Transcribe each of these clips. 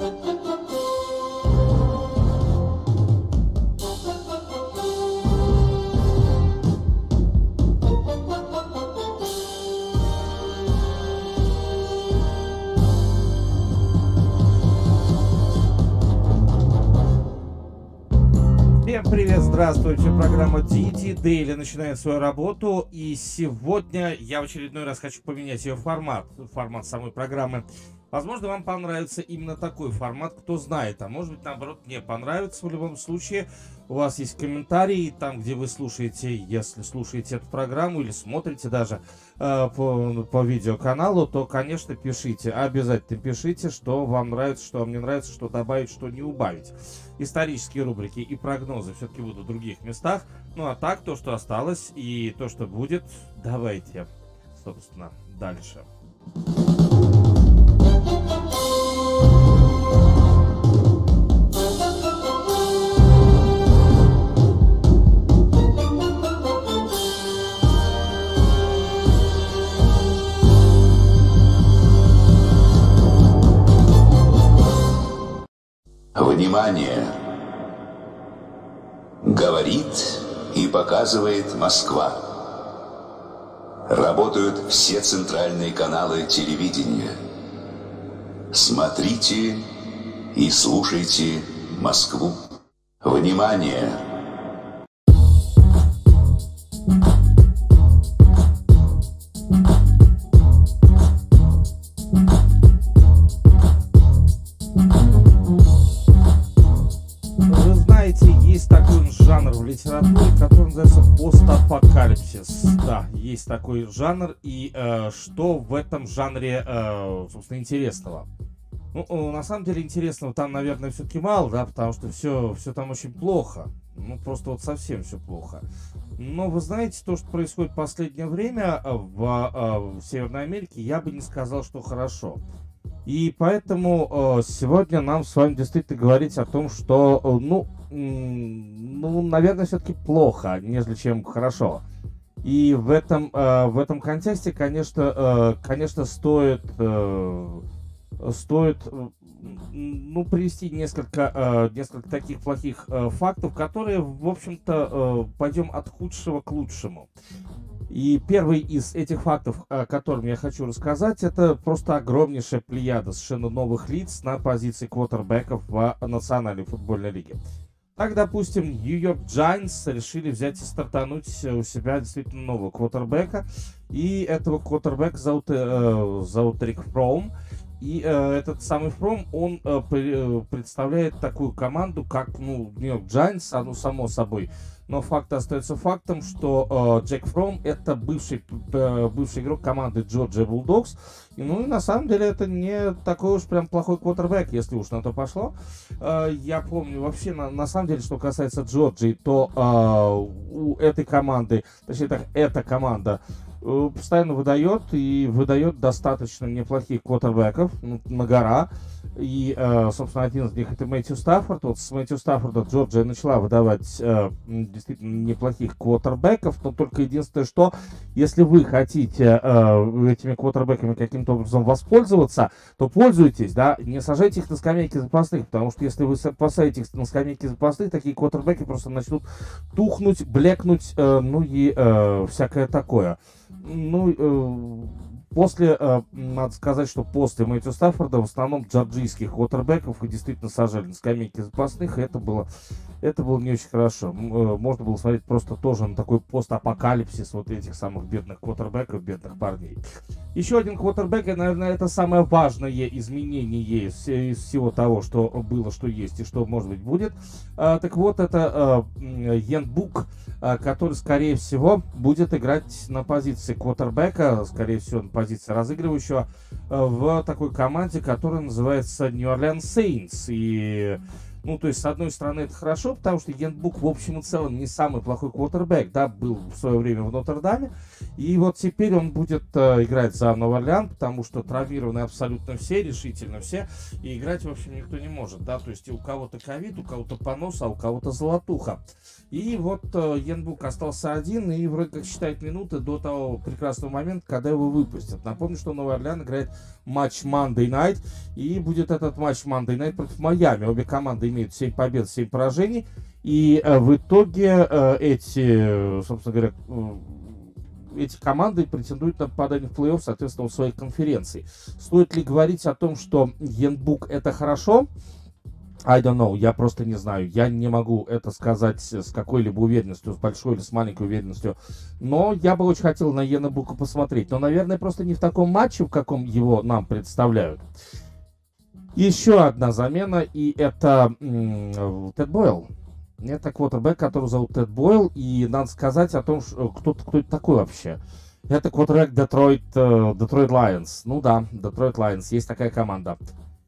Всем привет, здравствуйте, программа DT Daily начинает свою работу, и сегодня я в очередной раз хочу поменять ее формат, формат самой программы. Возможно, вам понравится именно такой формат, кто знает, а может быть, наоборот, мне понравится. В любом случае, у вас есть комментарии там, где вы слушаете, если слушаете эту программу или смотрите даже э, по, по видеоканалу, то, конечно, пишите, обязательно пишите, что вам нравится, что вам не нравится, что добавить, что не убавить. Исторические рубрики и прогнозы все-таки будут в других местах. Ну а так, то, что осталось и то, что будет, давайте, собственно, дальше. Внимание! Говорит и показывает Москва. Работают все центральные каналы телевидения. Смотрите и слушайте Москву. Внимание! Есть такой жанр, и э, что в этом жанре, э, собственно, интересного? Ну, на самом деле интересного там, наверное, все-таки мало, да, потому что все, все там очень плохо. Ну, просто вот совсем все плохо. Но вы знаете, то, что происходит в последнее время э, в, э, в Северной Америке, я бы не сказал, что хорошо. И поэтому э, сегодня нам с вами действительно говорить о том, что, ну, ну, наверное, все-таки плохо, нежели чем хорошо. И в этом, э, в этом контексте, конечно, э, конечно, стоит, э, стоит, э, ну, привести несколько, э, несколько таких плохих э, фактов, которые, в общем-то, пойдем от худшего к лучшему. И первый из этих фактов, о котором я хочу рассказать, это просто огромнейшая плеяда совершенно новых лиц на позиции квотербеков в Национальной футбольной лиге. Так, допустим, Нью-Йорк Giants решили взять и стартануть у себя действительно нового квотербека. И этого квотербека зовут, э, зовут Рик Фром. И э, этот самый Фром, он э, э, представляет такую команду, как, ну, Нью-Йорк а ну, само собой. Но факт остается фактом, что э, Джек Фром это бывший, э, бывший игрок команды Джорджия Булдогс. И, ну и на самом деле это не такой уж прям плохой квотербек, если уж на то пошло. Э, я помню вообще, на, на самом деле, что касается Джорджии, то э, у этой команды, точнее так, эта команда постоянно выдает и выдает достаточно неплохих квотербеков на гора. И, э, собственно, один из них это Мэтью Стаффорд. Вот с Мэтью Стаффорда Джорджия начала выдавать э, действительно неплохих квотербеков, но только единственное, что если вы хотите э, этими квотербеками каким-то образом воспользоваться, то пользуйтесь, да, не сажайте их на скамейки запасных, потому что если вы са- посадите их на скамейки запасных, такие квотербеки просто начнут тухнуть, блекнуть, э, ну и э, всякое такое. Ну, э, после, э, надо сказать, что после Мэтью Стаффорда в основном джорджийских квотербеков и действительно сажали на скамейки запасных, и это было, это было не очень хорошо. Э, Можно было смотреть просто тоже на такой постапокалипсис вот этих самых бедных квотербеков, бедных парней. Еще один квотербек, и, наверное, это самое важное изменение из, из всего того, что было, что есть и что, может быть, будет. А, так вот, это э, м, Йен Бук, а, который, скорее всего, будет играть на позиции квотербека, скорее всего, на позиции разыгрывающего, э, в такой команде, которая называется New Orleans Saints. И Ну, то есть, с одной стороны, это хорошо, потому что Янбук, в общем и целом, не самый плохой квотербек, да, был в свое время в Нотр-Даме, и вот теперь он будет э, играть за Новорлеан, потому что травмированы абсолютно все, решительно все, и играть, в общем, никто не может, да, то есть и у кого-то ковид, у кого-то понос, а у кого-то золотуха. И вот э, Янбук остался один, и вроде как считает минуты до того прекрасного момента, когда его выпустят. Напомню, что Новый Орлеан играет матч Monday Night, и будет этот матч Monday Night против Майами. Обе команды имеют 7 побед, 7 поражений. И э, в итоге э, эти, собственно говоря, эти команды претендуют на попадание в плей-офф, соответственно, в своих конференций. Стоит ли говорить о том, что Янбук это хорошо? I don't know, я просто не знаю. Я не могу это сказать с какой-либо уверенностью, с большой или с маленькой уверенностью. Но я бы очень хотел на Янабуку посмотреть. Но, наверное, просто не в таком матче, в каком его нам представляют. Еще одна замена, и это Тед Бойл. Это квотербек, который зовут Тед Бойл, и надо сказать о том, что, кто, кто это такой вообще. Это квотербек Детройт, Детройт Лайонс. Ну да, Детройт Лайонс, есть такая команда.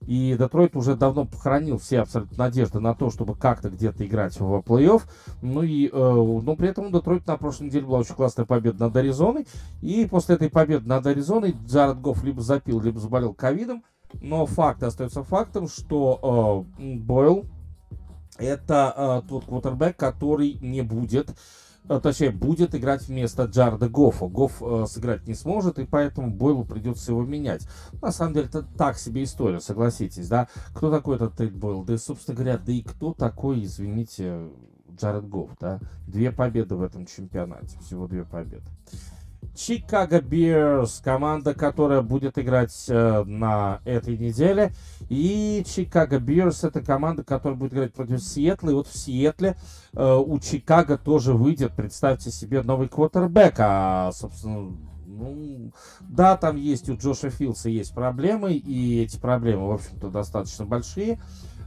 И Детройт уже давно похоронил все абсолютно надежды на то, чтобы как-то где-то играть в плей-офф. Ну и, э, но при этом у Детройта на прошлой неделе была очень классная победа над Аризоной. И после этой победы над Аризоной Джаред Гофф либо запил, либо заболел ковидом. Но факт остается фактом, что э, Бойл это э, тот квотербек, который не будет точнее, будет играть вместо Джарда Гоффа. Гофф э, сыграть не сможет, и поэтому Бойлу придется его менять. На самом деле, это так себе история, согласитесь, да? Кто такой этот Тейт Бойл? Да собственно говоря, да и кто такой, извините, Джаред Гофф, да? Две победы в этом чемпионате, всего две победы. Чикаго Бирс, команда, которая будет играть э, на этой неделе. И Чикаго Бирс это команда, которая будет играть против Сиэтла. И вот в Сиэтле э, у Чикаго тоже выйдет, представьте себе, новый квотербек. А, собственно, ну, да, там есть у Джоша Филса есть проблемы, и эти проблемы, в общем-то, достаточно большие.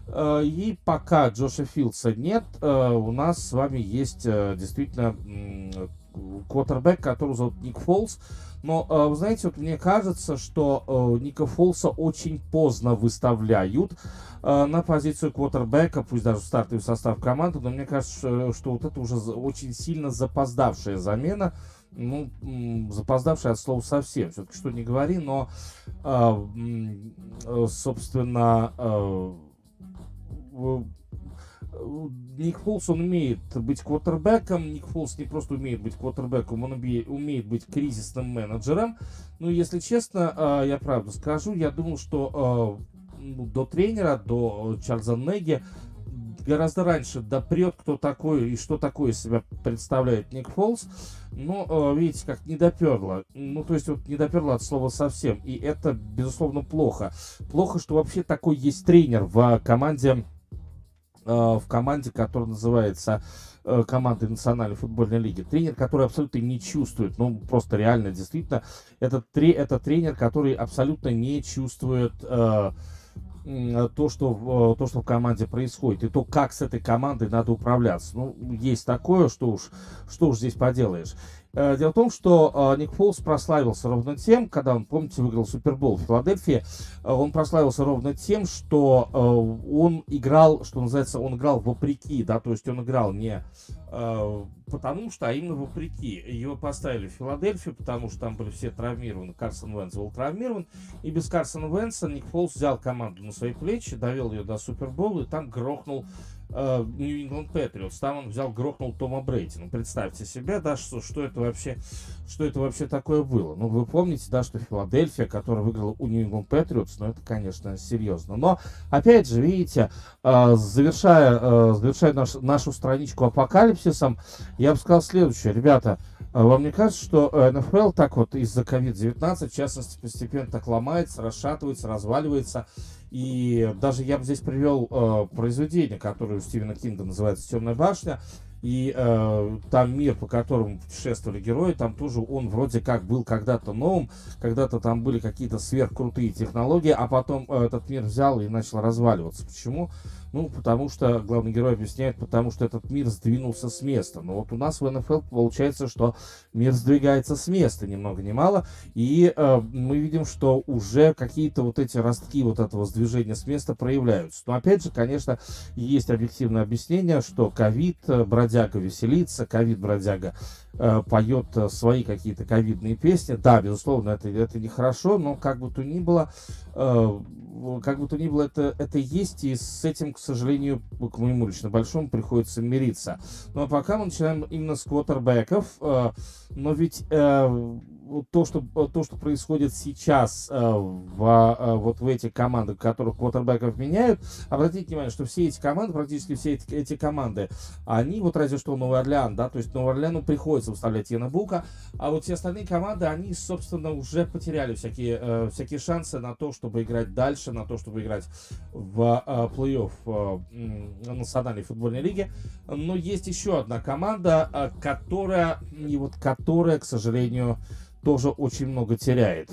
Э, и пока Джоша Филса нет, э, у нас с вами есть э, действительно квотербек, который зовут Ник Фолс. Но, э, вы знаете, вот мне кажется, что э, Ника Фолса очень поздно выставляют э, на позицию квотербека, пусть даже в стартовый состав команды, но мне кажется, что вот это уже очень сильно запоздавшая замена, ну, запоздавшая от слова совсем, все-таки что не говори, но, собственно, Ник Фолс, он умеет быть квотербеком. Ник Фолс не просто умеет быть квотербеком, он умеет быть кризисным менеджером. Ну, если честно, а, я правду скажу, я думал, что а, ну, до тренера, до Чарльза Неги гораздо раньше допрет, кто такой и что такое себя представляет Ник Фолс. Но, а, видите, как не доперло. Ну, то есть, вот не доперло от слова совсем. И это, безусловно, плохо. Плохо, что вообще такой есть тренер в команде в команде, которая называется э, командой Национальной футбольной лиги. Тренер, который абсолютно не чувствует, ну просто реально, действительно, это, это тренер, который абсолютно не чувствует э, то, что, то, что в команде происходит, и то, как с этой командой надо управляться. Ну, есть такое, что уж, что уж здесь поделаешь. Э, дело в том, что э, Ник Фолс прославился ровно тем, когда он, помните, выиграл Супербол в Филадельфии, э, он прославился ровно тем, что он играл, что называется, он играл вопреки, да, то есть он играл не потому что, а именно вопреки. Его поставили в Филадельфию, потому что там были все травмированы. Карсон Венс был травмирован. И без Карсона Венса Ник Фолс взял команду на свои плечи, довел ее до Супербола и там грохнул Нью Ингланд Патриотс. Там он взял, грохнул Тома Брейди. Ну, представьте себе, да, что, что это вообще, что это вообще такое было. Ну, вы помните, да, что Филадельфия, которая выиграла у Нью Ингланд Патриотс, ну, это, конечно, серьезно. Но, опять же, видите, э, завершая, э, завершая наш, нашу страничку апокалипсисом, я бы сказал следующее. Ребята, э, вам не кажется, что НФЛ так вот из-за COVID-19, в частности, постепенно так ломается, расшатывается, разваливается, и даже я бы здесь привел э, произведение, которое у Стивена Кинга называется «Темная башня». и э, там мир, по которому путешествовали герои, там тоже он вроде как был когда-то новым, когда-то там были какие-то сверхкрутые технологии, а потом э, этот мир взял и начал разваливаться. Почему? Ну, потому что, главный герой объясняет, потому что этот мир сдвинулся с места. Но вот у нас в НФЛ получается, что мир сдвигается с места, ни много ни мало. И э, мы видим, что уже какие-то вот эти ростки вот этого сдвижения с места проявляются. Но опять же, конечно, есть объективное объяснение, что ковид, э, бродяга веселится, ковид-бродяга э, поет э, свои какие-то ковидные песни. Да, безусловно, это, это нехорошо, но как бы то ни было, как бы то ни было, это, это есть, и с этим, к сожалению, к моему лично большому приходится мириться. Но ну, а пока мы начинаем именно с квотербеков, э, но ведь э, то, что, то, что происходит сейчас э, в, э, вот в этих командах, которых квотербеков меняют, обратите внимание, что все эти команды, практически все эти, эти команды, они вот разве что Новый Орлеан, да, то есть Новый Орлеану приходится выставлять Яна Бука, а вот все остальные команды, они, собственно, уже потеряли всякие, э, всякие шансы на то, чтобы играть дальше, на то, чтобы играть в э, плей-офф э, национальной футбольной лиги. Но есть еще одна команда, э, которая, и вот которая, к сожалению, тоже очень много теряет.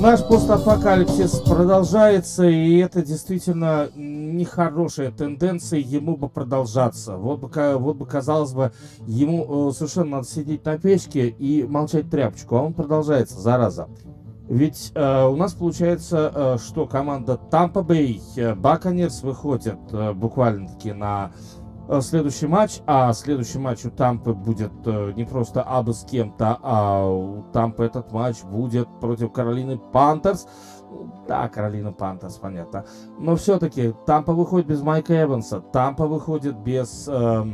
Наш постапокалипсис продолжается, и это действительно нехорошая тенденция, ему бы продолжаться. Вот бы, вот бы казалось бы, ему э, совершенно надо сидеть на печке и молчать тряпочку, а он продолжается, зараза. Ведь э, у нас получается, э, что команда Tampa Bay Buccaneers выходит э, буквально-таки на Э, следующий матч, а следующий матч у Тампы будет э, не просто абы с кем-то, а у Тампы этот матч будет против Каролины Пантерс. Да, Каролина Пантерс, понятно. Но все-таки Тампа выходит без Майка Эванса, Тампа выходит без э,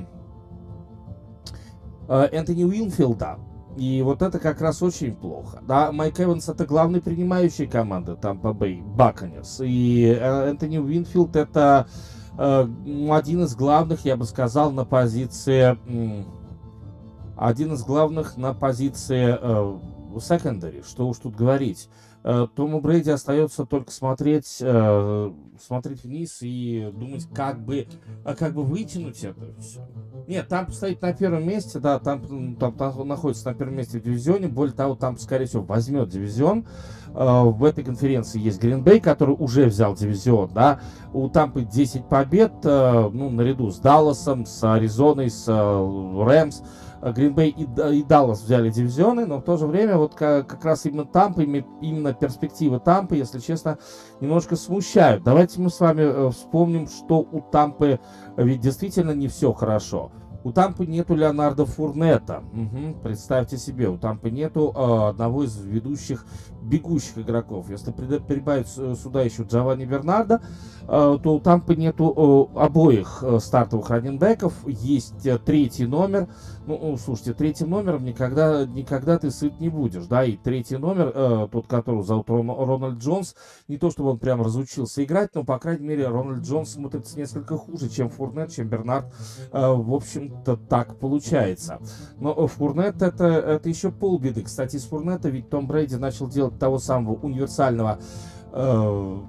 э, Энтони Уинфилда. И вот это как раз очень плохо. Да, Майк Эванс это главный принимающий команды Тампа Бэй, Бакканирс. И э, Энтони Уинфилд это Э, один из главных, я бы сказал, на позиции... Один из главных на позиции секондари, что уж тут говорить. Э, Тому Брейди остается только смотреть, э, смотреть вниз и думать, как бы, как бы вытянуть это все. Нет, там стоит на первом месте, да, там, там, там находится на первом месте в дивизионе. Более того, там, скорее всего, возьмет дивизион. Э, в этой конференции есть Гринбей, который уже взял дивизион, да. У Тампы 10 побед, ну, наряду с Далласом, с Аризоной, с Рэмс. Гринбей и, и Даллас взяли дивизионы, но в то же время вот как, как раз именно Тампа, именно перспективы Тампы, если честно, немножко смущают. Давайте мы с вами э, вспомним, что у Тампы ведь действительно не все хорошо. У Тампы нету Леонардо Фурнета. Угу, представьте себе, у Тампы нету э, одного из ведущих бегущих игроков. Если прибавить сюда еще Джованни Бернардо, э, то у Тампы нету э, обоих э, стартовых раненбеков. Есть э, третий номер. Ну, слушайте, третьим номером никогда, никогда ты сыт не будешь, да, и третий номер, э, тот, которого зовут Рон, Рональд Джонс, не то, чтобы он прям разучился играть, но, по крайней мере, Рональд Джонс смотрится несколько хуже, чем Фурнет, чем Бернард, э, в общем-то, так получается. Но Фурнет это, это еще полбеды. Кстати, из Фурнета ведь Том Брейди начал делать того самого универсального э,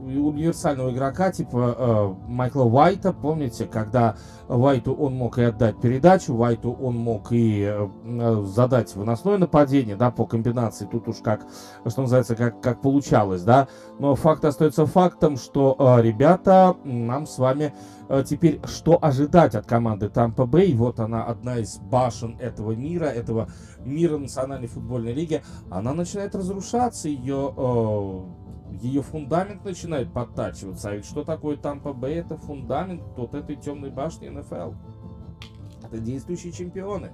универсального игрока типа э, Майкла Уайта, помните, когда Уайту он мог и отдать передачу, Уайту он мог и э, задать выносное нападение, да, по комбинации, тут уж как, что называется, как, как получалось, да, но факт остается фактом, что, э, ребята, нам с вами э, теперь что ожидать от команды Тампа Бэй, вот она, одна из башен этого мира, этого мира национальной футбольной лиги, она начинает разрушаться, ее э, ее фундамент начинает подтачиваться. А ведь что такое Тампа Бэй? Это фундамент вот этой темной башни НФЛ. Это действующие чемпионы.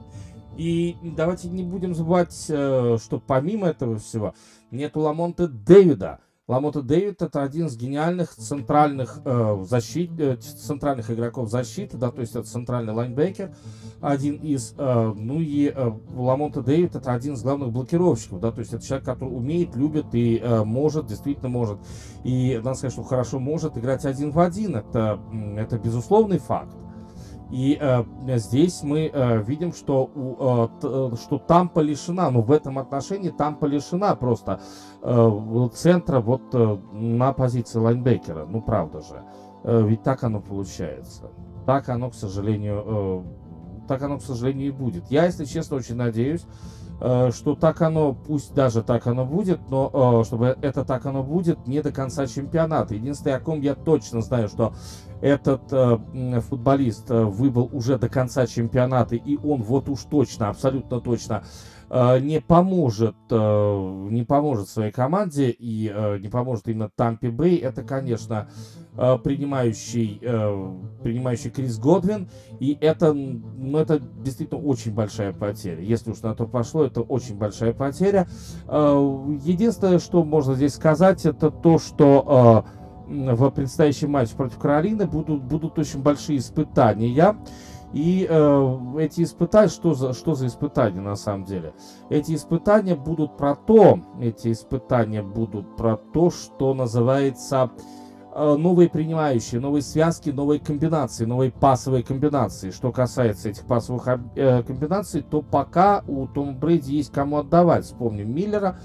И давайте не будем забывать, э, что помимо этого всего, нету Ламонта Дэвида. Ламота Дэвид это один из гениальных центральных э, защит, э, центральных игроков защиты, да, то есть это центральный лайнбекер, один из, э, ну и э, Ламонта Дэвид это один из главных блокировщиков, да, то есть это человек, который умеет, любит и э, может, действительно может, и надо сказать, что хорошо может играть один в один, это, это безусловный факт. И э, здесь мы э, видим, что, у, э, э, что Тампа лишена, ну в этом отношении Тампа лишена просто э, центра вот э, на позиции лайнбекера. Ну правда же. Э, ведь так оно получается. Так оно, к сожалению, э, так оно, к сожалению, и будет. Я, если честно, очень надеюсь, э, что так оно, пусть даже так оно будет, но э, чтобы это так оно будет не до конца чемпионата. Единственное, о ком я точно знаю, что этот э, футболист э, выбыл уже до конца чемпионата, и он вот уж точно, абсолютно точно э, не поможет, э, не поможет своей команде и э, не поможет именно Тампе Бэй, это, конечно, э, принимающий, э, принимающий Крис Годвин, и это, ну, это действительно очень большая потеря. Если уж на то пошло, это очень большая потеря. Э, единственное, что можно здесь сказать, это то, что э, в предстоящем матче против Каролины будут, будут очень большие испытания. И э, эти испытания, что за, что за испытания на самом деле? Эти испытания будут про то, эти испытания будут про то, что называется э, новые принимающие, новые связки, новые комбинации, новые пасовые комбинации. Что касается этих пасовых э, комбинаций, то пока у Тома Брейди есть кому отдавать. Вспомним Миллера,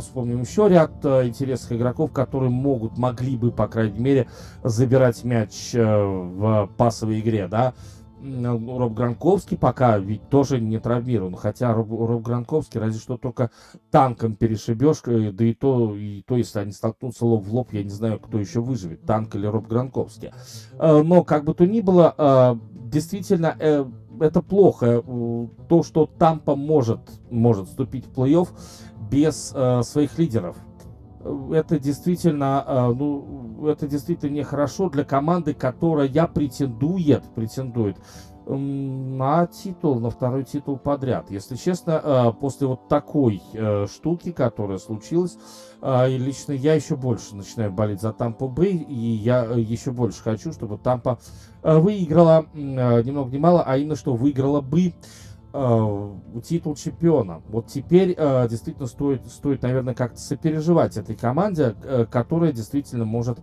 вспомним еще ряд э, интересных игроков, которые могут, могли бы, по крайней мере, забирать мяч э, в пасовой игре, да. Роб Гранковский пока ведь тоже не травмирован, хотя Роб, Роб Гранковский разве что только танком перешибешь, да и то, и то, если они столкнутся лоб в лоб, я не знаю, кто еще выживет, танк или Роб Гранковский. Но, как бы то ни было, действительно, это плохо. То, что Тампа может, может вступить в плей-офф, без э, своих лидеров. Это действительно, э, ну, это действительно нехорошо для команды, которая претендует, претендует на титул, на второй титул подряд. Если честно, э, после вот такой э, штуки, которая случилась, э, лично я еще больше начинаю болеть за Тампа Бэй, и я еще больше хочу, чтобы Тампа выиграла, ни много ни мало, а именно, что выиграла бы э, титул чемпиона. Вот теперь э, действительно стоит, стоит, наверное, как-то сопереживать этой команде, э, которая действительно может,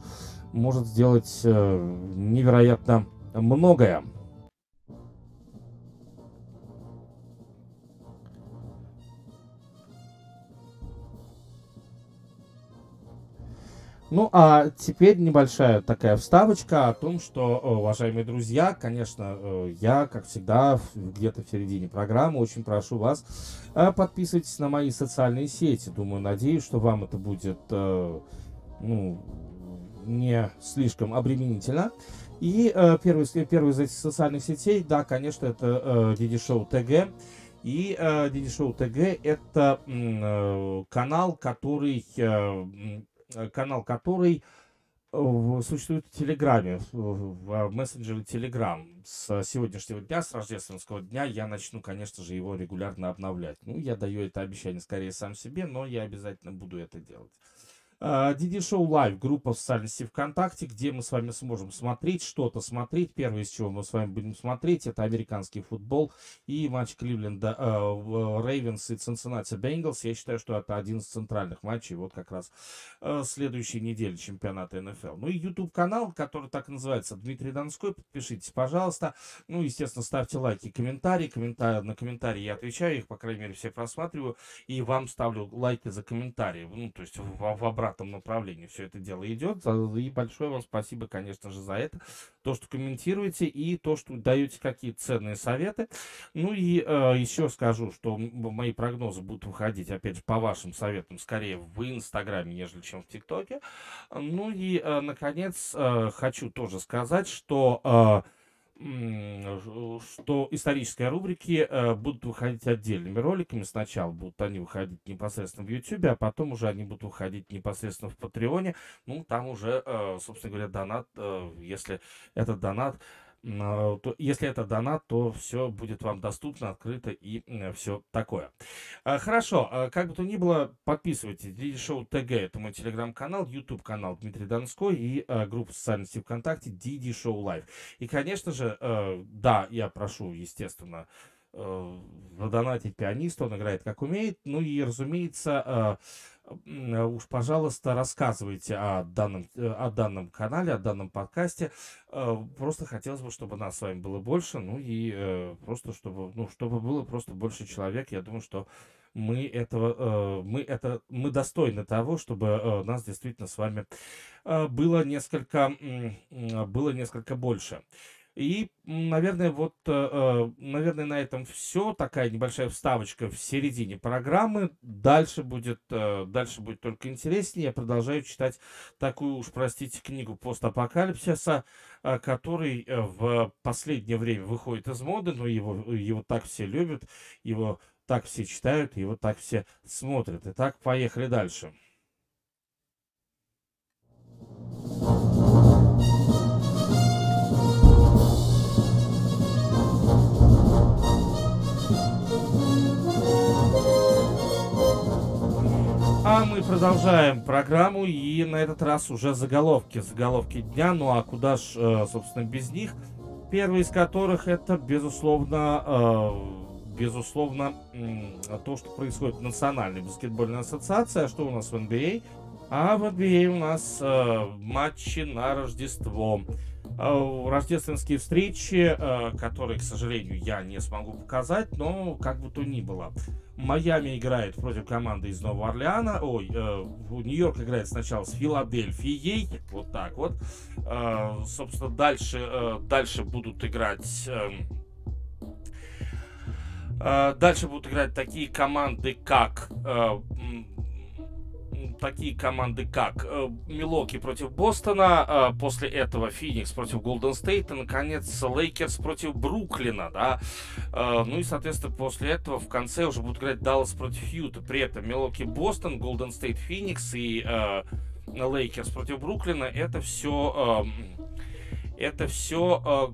может сделать э, невероятно многое. Ну, а теперь небольшая такая вставочка о том, что, э, уважаемые друзья, конечно, э, я, как всегда, где-то в середине программы очень прошу вас э, подписывайтесь на мои социальные сети. Думаю, надеюсь, что вам это будет, ну, не слишком обременительно. И первый, первый из этих социальных сетей, да, конечно, это Диди Шоу ТГ. И Диди Шоу ТГ это канал, который Э, канал который э, существует в Телеграме, в мессенджере Телеграм. С сегодняшнего дня, с рождественского дня, я начну, конечно же, его регулярно обновлять. Ну, я даю это обещание скорее сам себе, но я обязательно буду это делать. DD Show Live, группа в социальной сети ВКонтакте, где мы с вами сможем смотреть что-то, смотреть. Первое, из чего мы с вами будем смотреть, это американский футбол и матч Кливленда Рейвенс и Цинциннати Бенгалс. Я считаю, что это один из центральных матчей вот как раз э, следующей недели чемпионата НФЛ. Ну и YouTube канал, который так называется, Дмитрий Донской. Подпишитесь, пожалуйста. Ну, естественно, ставьте лайки, комментарии. Комментарии на комментарии я отвечаю, их, по крайней мере, все просматриваю. И вам ставлю лайки за комментарии. Ну, то есть в, в обратном обратном направлении все это дело идет. И большое вам спасибо, конечно же, за это. То, что комментируете и то, что даете какие-то ценные советы. Ну и э, еще скажу, что мои прогнозы будут выходить, опять же, по вашим советам, скорее в Инстаграме, нежели чем в ТикТоке. Ну и, э, наконец, э, хочу тоже сказать, что... Э, что исторические рубрики э, будут выходить отдельными роликами. Сначала будут они выходить непосредственно в YouTube, а потом уже они будут выходить непосредственно в Патреоне. Ну, там уже, э, собственно говоря, донат, э, если этот донат то если это донат, то все будет вам доступно, открыто и все такое. Хорошо, как бы то ни было, подписывайтесь. Диди Шоу ТГ, это мой телеграм-канал, YouTube канал Дмитрий Донской и группа социальной сети ВКонтакте Диди Шоу Лайв. И, конечно же, да, я прошу, естественно, задонатить пианиста, он играет как умеет. Ну и, разумеется, уж, пожалуйста, рассказывайте о данном, э, о данном канале, о данном подкасте. Э, просто хотелось бы, чтобы нас с вами было больше, ну и э, просто, чтобы, ну, чтобы было просто больше человек. Я думаю, что мы этого, мы это, мы достойны того, чтобы нас действительно с вами было несколько, было несколько больше. И, наверное, вот, э, э, наверное, на этом все. Такая небольшая вставочка в середине программы. Дальше будет, э, дальше будет только интереснее. Я продолжаю читать такую уж, простите, книгу постапокалипсиса, который в последнее время выходит из моды, но его, его так все любят, его так все читают, его так все смотрят. Итак, поехали дальше. А мы продолжаем программу, и на этот раз уже заголовки, заголовки дня. Ну а куда ж, э, собственно, без них? Первый из которых это, безусловно, э, безусловно, то, что происходит в Национальной баскетбольной ассоциации. А что у нас в NBA? А в NBA у нас э, матчи на Рождество. Рождественские встречи, которые, к сожалению, я не смогу показать, но как бы то ни было. Майами играет против команды из Нового Орлеана. Ой, э, Нью-Йорк играет сначала с Филадельфией. Вот так вот. Э, собственно, дальше, э, дальше будут играть... Э, э, дальше будут играть такие команды, как э, такие команды, как э, Милоки против Бостона, э, после этого Феникс против Голден Стейт и, наконец, Лейкерс против Бруклина, да. Э, ну и, соответственно, после этого в конце уже будут играть Даллас против Юта. При этом Милоки Бостон, Голден Стейт Феникс и Лейкерс против Бруклина, это все... это все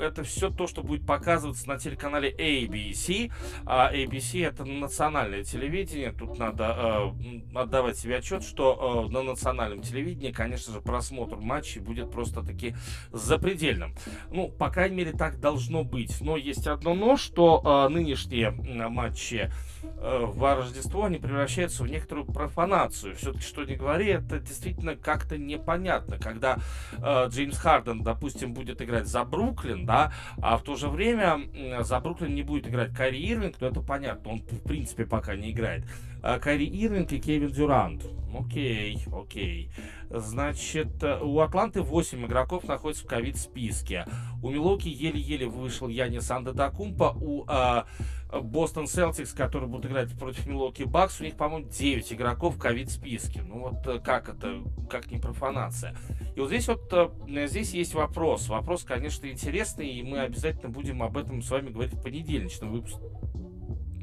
это все то, что будет показываться на телеканале ABC. А ABC это национальное телевидение. Тут надо э, отдавать себе отчет, что э, на национальном телевидении, конечно же, просмотр матчей будет просто-таки запредельным. Ну, по крайней мере, так должно быть. Но есть одно но, что э, нынешние матчи в Рождество они превращаются в некоторую профанацию. Все-таки, что не говори, это действительно как-то непонятно. Когда э, Джеймс Харден, допустим, будет играть за Бруклин, да, а в то же время за Бруклин не будет играть Кари Ирвинг, то это понятно, он в принципе пока не играет. А Кари Ирвинг и Кевин Дюрант. Окей, окей. Значит, у Атланты 8 игроков находятся в ковид-списке. У Милоки еле-еле вышел Янис Андетакумпа. У а, Бостон Селтикс, которые будут играть против Милоки Бакс, у них, по-моему, 9 игроков в ковид-списке. Ну вот э, как это, как не профанация. И вот здесь вот, э, здесь есть вопрос. Вопрос, конечно, интересный, и мы обязательно будем об этом с вами говорить в понедельничном выпуске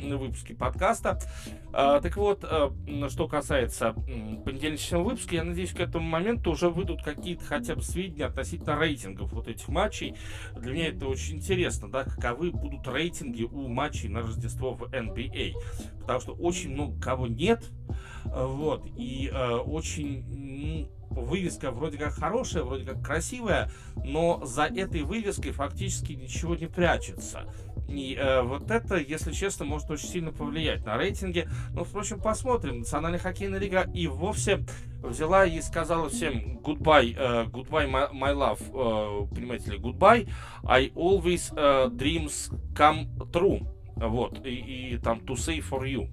выпуске подкаста. А, так вот, а, что касается понедельничного выпуска, я надеюсь, к этому моменту уже выйдут какие-то хотя бы сведения относительно рейтингов вот этих матчей. Для меня это очень интересно, да, каковы будут рейтинги у матчей на Рождество в NBA. Потому что очень много кого нет, вот, и э, очень вывеска вроде как хорошая, вроде как красивая, но за этой вывеской фактически ничего не прячется. И э, вот это, если честно, может очень сильно повлиять на рейтинги. Но, впрочем, посмотрим. Национальная хоккейная лига и вовсе взяла и сказала всем goodbye, uh, goodbye my, my love, uh, понимаете ли, goodbye. I always uh, dreams come true. Вот, и, и там to say for you.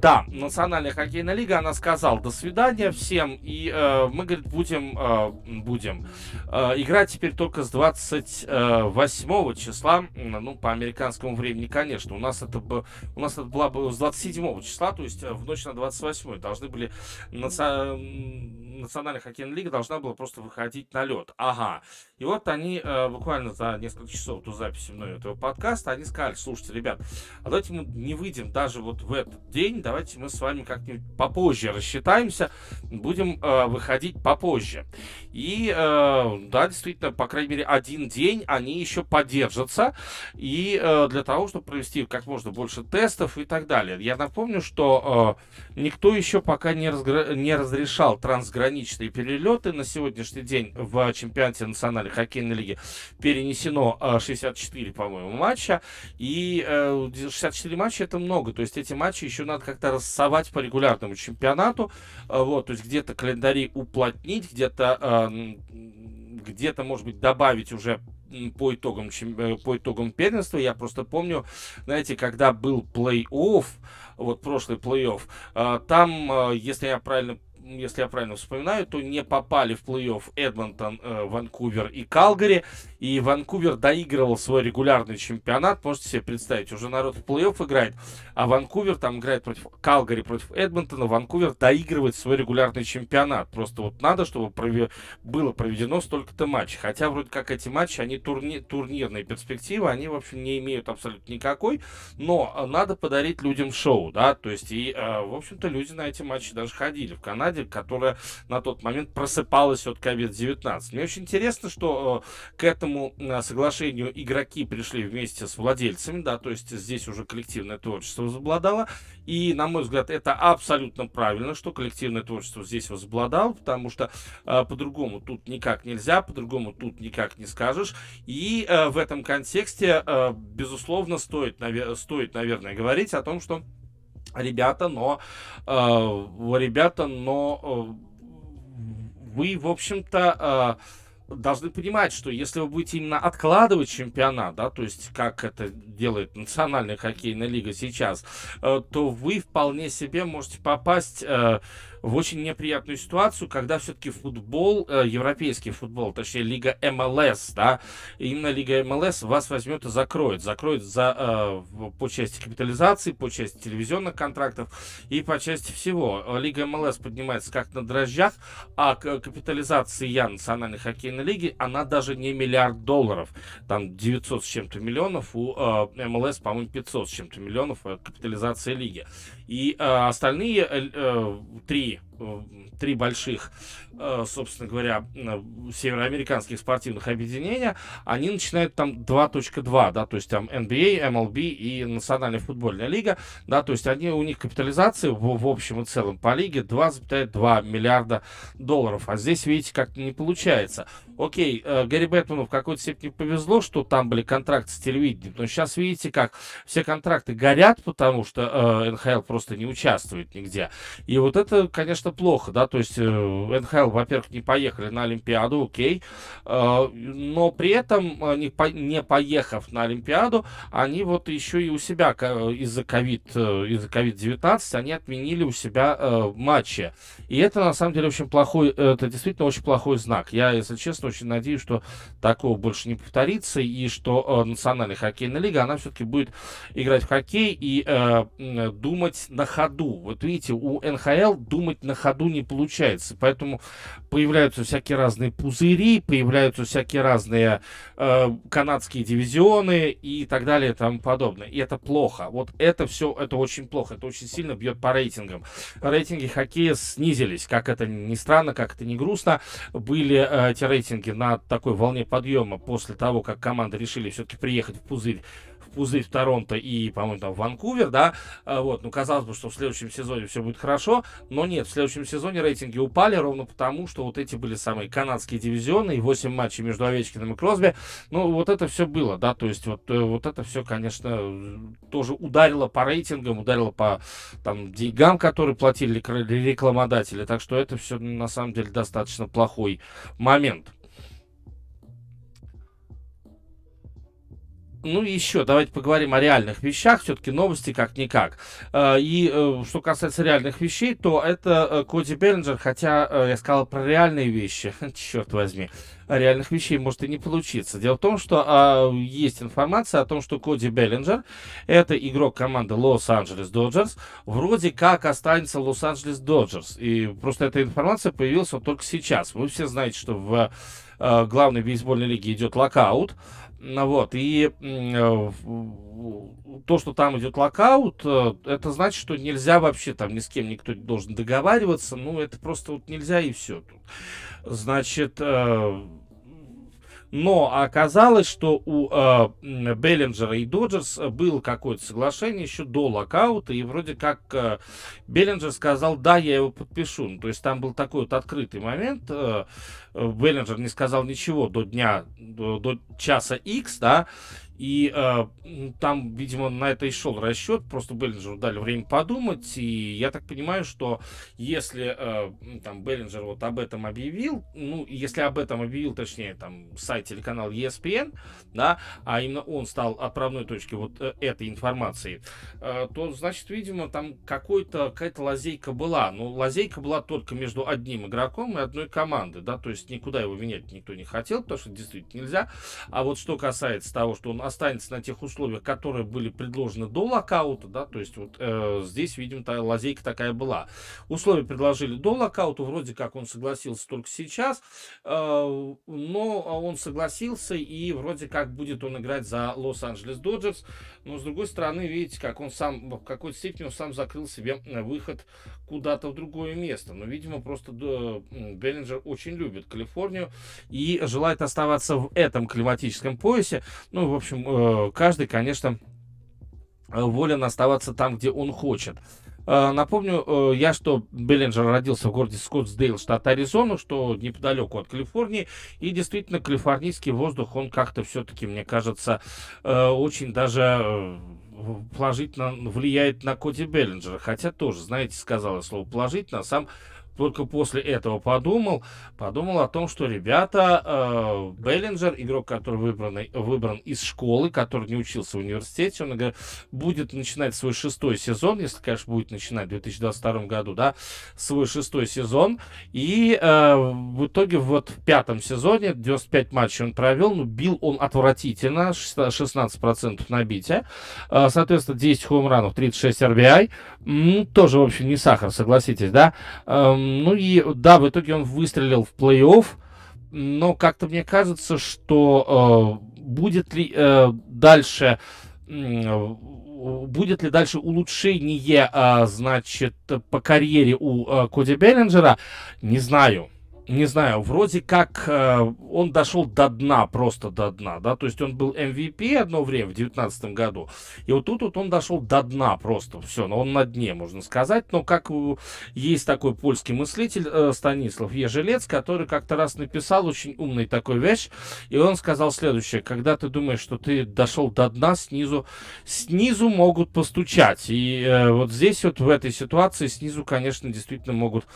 Да, Национальная хоккейная лига, она сказала до свидания всем, и э, мы, говорит, будем, э, будем э, играть теперь только с 28 числа, ну, по американскому времени, конечно. У нас это, у нас это была бы с 27 числа, то есть э, в ночь на 28 должны были наци... Национальная хоккейная лига должна была просто выходить на лед. Ага. И вот они э, буквально за несколько часов до записи мной этого подкаста, они сказали, слушайте, ребят, а давайте мы не выйдем даже вот в этот день, давайте мы с вами как-нибудь попозже рассчитаемся, будем э, выходить попозже. И э, да, действительно, по крайней мере, один день они еще поддержатся, и э, для того, чтобы провести как можно больше тестов и так далее. Я напомню, что э, никто еще пока не, разгра... не разрешал трансграничные перелеты. На сегодняшний день в чемпионате национальной хоккейной лиги перенесено э, 64, по-моему, матча, и э, 64 матча это много, то есть эти матчи еще надо как-то рассовать по регулярному чемпионату, э, вот, то есть где-то календари уплотнить, где-то э, где-то, может быть, добавить уже по итогам, э, по итогам первенства. Я просто помню, знаете, когда был плей-офф, вот прошлый плей-офф, э, там, э, если я правильно если я правильно вспоминаю, то не попали в плей-офф Эдмонтон, э, Ванкувер и Калгари. И Ванкувер доигрывал свой регулярный чемпионат. Можете себе представить, уже народ в плей-офф играет, а Ванкувер там играет против Калгари, против Эдмонтона. Ванкувер доигрывает свой регулярный чемпионат. Просто вот надо, чтобы прове... было проведено столько-то матчей. Хотя вроде как эти матчи, они турни... турнирные перспективы, они, в общем, не имеют абсолютно никакой. Но надо подарить людям шоу, да, то есть, и, э, в общем-то, люди на эти матчи даже ходили. В Канаде которая на тот момент просыпалась от COVID-19. Мне очень интересно, что э, к этому э, соглашению игроки пришли вместе с владельцами, да, то есть здесь уже коллективное творчество возобладало. И, на мой взгляд, это абсолютно правильно, что коллективное творчество здесь возобладало, потому что э, по-другому тут никак нельзя, по-другому тут никак не скажешь. И э, в этом контексте, э, безусловно, стоит, навер- стоит, наверное, говорить о том, что ребята, но э, ребята, но э, вы, в общем-то, э, должны понимать, что если вы будете именно откладывать чемпионат, да, то есть как это делает Национальная хоккейная лига сейчас, э, то вы вполне себе можете попасть э, в очень неприятную ситуацию, когда все-таки футбол, э, европейский футбол, точнее Лига МЛС, да, именно Лига МЛС вас возьмет и закроет. Закроет за, э, по части капитализации, по части телевизионных контрактов и по части всего. Лига МЛС поднимается как на дрожжах, а капитализация Национальной хоккейной лиги, она даже не миллиард долларов. Там 900 с чем-то миллионов, у э, МЛС, по-моему, 500 с чем-то миллионов э, капитализация лиги. И э, остальные э, э три три больших, э, собственно говоря, североамериканских спортивных объединения, они начинают там 2.2, да, то есть там NBA, MLB и Национальная футбольная лига, да, то есть они, у них капитализация в, в общем и целом по лиге 2,2 миллиарда долларов, а здесь, видите, как-то не получается. Окей, э, Гэри Бэтмену в какой-то степени повезло, что там были контракты с телевидением, но сейчас видите, как все контракты горят, потому что э, НХЛ просто не участвует нигде. И вот это, конечно, плохо, да, то есть э, НХЛ, во-первых, не поехали на Олимпиаду, окей, э, но при этом, э, не, по, не поехав на Олимпиаду, они вот еще и у себя из-за ковид, из-за COVID-19, они отменили у себя матчи. И это, на самом деле, очень плохой, это действительно очень плохой знак. Я, если честно, очень надеюсь, что такого больше не повторится, и что Национальная хоккейная лига, она все-таки будет играть в хоккей и думать на ходу. Вот видите, у НХЛ думать на ходу не получается, поэтому появляются всякие разные пузыри, появляются всякие разные э, канадские дивизионы и так далее и тому подобное. И это плохо. Вот это все, это очень плохо, это очень сильно бьет по рейтингам. Рейтинги хоккея снизились, как это ни странно, как это не грустно. Были э, эти рейтинги на такой волне подъема после того, как команды решили все-таки приехать в пузырь пузырь в Торонто и, по-моему, там Ванкувер, да, а, вот, ну, казалось бы, что в следующем сезоне все будет хорошо, но нет, в следующем сезоне рейтинги упали ровно потому, что вот эти были самые канадские дивизионы и 8 матчей между Овечкиным и Кросби, ну, вот это все было, да, то есть вот, э, вот это все, конечно, тоже ударило по рейтингам, ударило по, там, деньгам, которые платили рекламодатели, так что это все, на самом деле, достаточно плохой момент. Ну еще, давайте поговорим о реальных вещах, все-таки новости как-никак. Э, и э, что касается реальных вещей, то это э, Коди Беллинджер, хотя я сказал про реальные вещи, черт возьми, реальных вещей может и не получиться. Дело в том, что а, есть информация о том, что Коди Беллинджер, это игрок команды Лос-Анджелес Доджерс, вроде как останется Лос-Анджелес Доджерс. И просто эта информация появилась вот только сейчас. Вы все знаете, что в главной бейсбольной лиге идет локаут, вот, и э, то, что там идет локаут, э, это значит, что нельзя вообще там ни с кем никто не должен договариваться. Ну, это просто вот нельзя и все. Значит, э, но оказалось, что у э, Беллинджера и Доджерс было какое-то соглашение еще до локаута, и вроде как э, Беллинджер сказал, да, я его подпишу. Ну, то есть там был такой вот открытый момент. Э, Беллинджер не сказал ничего до дня, до, до часа X, да, и э, там, видимо, на это и шел расчет. Просто Беллинджеру дали время подумать. И я так понимаю, что если э, там Беллинджер вот об этом объявил, ну, если об этом объявил, точнее, там, сайт телеканал ESPN, да, а именно он стал отправной точкой вот э, этой информации, э, то, значит, видимо, там какой-то, какая-то лазейка была. Но лазейка была только между одним игроком и одной командой, да, то есть никуда его менять никто не хотел, потому что действительно нельзя. А вот что касается того, что он останется на тех условиях, которые были предложены до локаута, да, то есть вот э, здесь, видимо, та лазейка такая была. Условия предложили до локаута, вроде как он согласился только сейчас, э, но он согласился и вроде как будет он играть за Лос-Анджелес Доджерс, но с другой стороны, видите, как он сам, в какой-то степени он сам закрыл себе выход куда-то в другое место. Но, видимо, просто Беллинджер очень любит Калифорнию и желает оставаться в этом климатическом поясе. Ну, в общем, э, каждый, конечно, волен оставаться там, где он хочет. Э, напомню э, я, что Беллинджер родился в городе Скоттсдейл, штат Аризона, что неподалеку от Калифорнии. И действительно, калифорнийский воздух, он как-то все-таки, мне кажется, очень даже положительно влияет на Коди Беллинджера. Хотя тоже, знаете, сказала слово положительно, а сам только после этого подумал, подумал о том, что ребята, э, Беллинджер, игрок, который выбран, выбран из школы, который не учился в университете, он будет начинать свой шестой сезон, если, конечно, будет начинать в 2022 году, да, свой шестой сезон, и э, в итоге вот в пятом сезоне, 95 матчей он провел, ну, бил он отвратительно, 16% набития, э, соответственно, 10 хоумранов, 36 RBI, тоже, в общем, не сахар, согласитесь, да, э, ну и да, в итоге он выстрелил в плей-офф, но как-то мне кажется, что э, будет ли э, дальше э, будет ли дальше улучшение, э, значит, по карьере у э, Коди Беллинджера, не знаю не знаю, вроде как э, он дошел до дна, просто до дна, да, то есть он был MVP одно время в 2019 году, и вот тут вот он дошел до дна просто, все, но он на дне, можно сказать, но как есть такой польский мыслитель э, Станислав Ежелец, который как-то раз написал очень умный такой вещь, и он сказал следующее, когда ты думаешь, что ты дошел до дна, снизу, снизу могут постучать, и э, вот здесь вот в этой ситуации снизу, конечно, действительно могут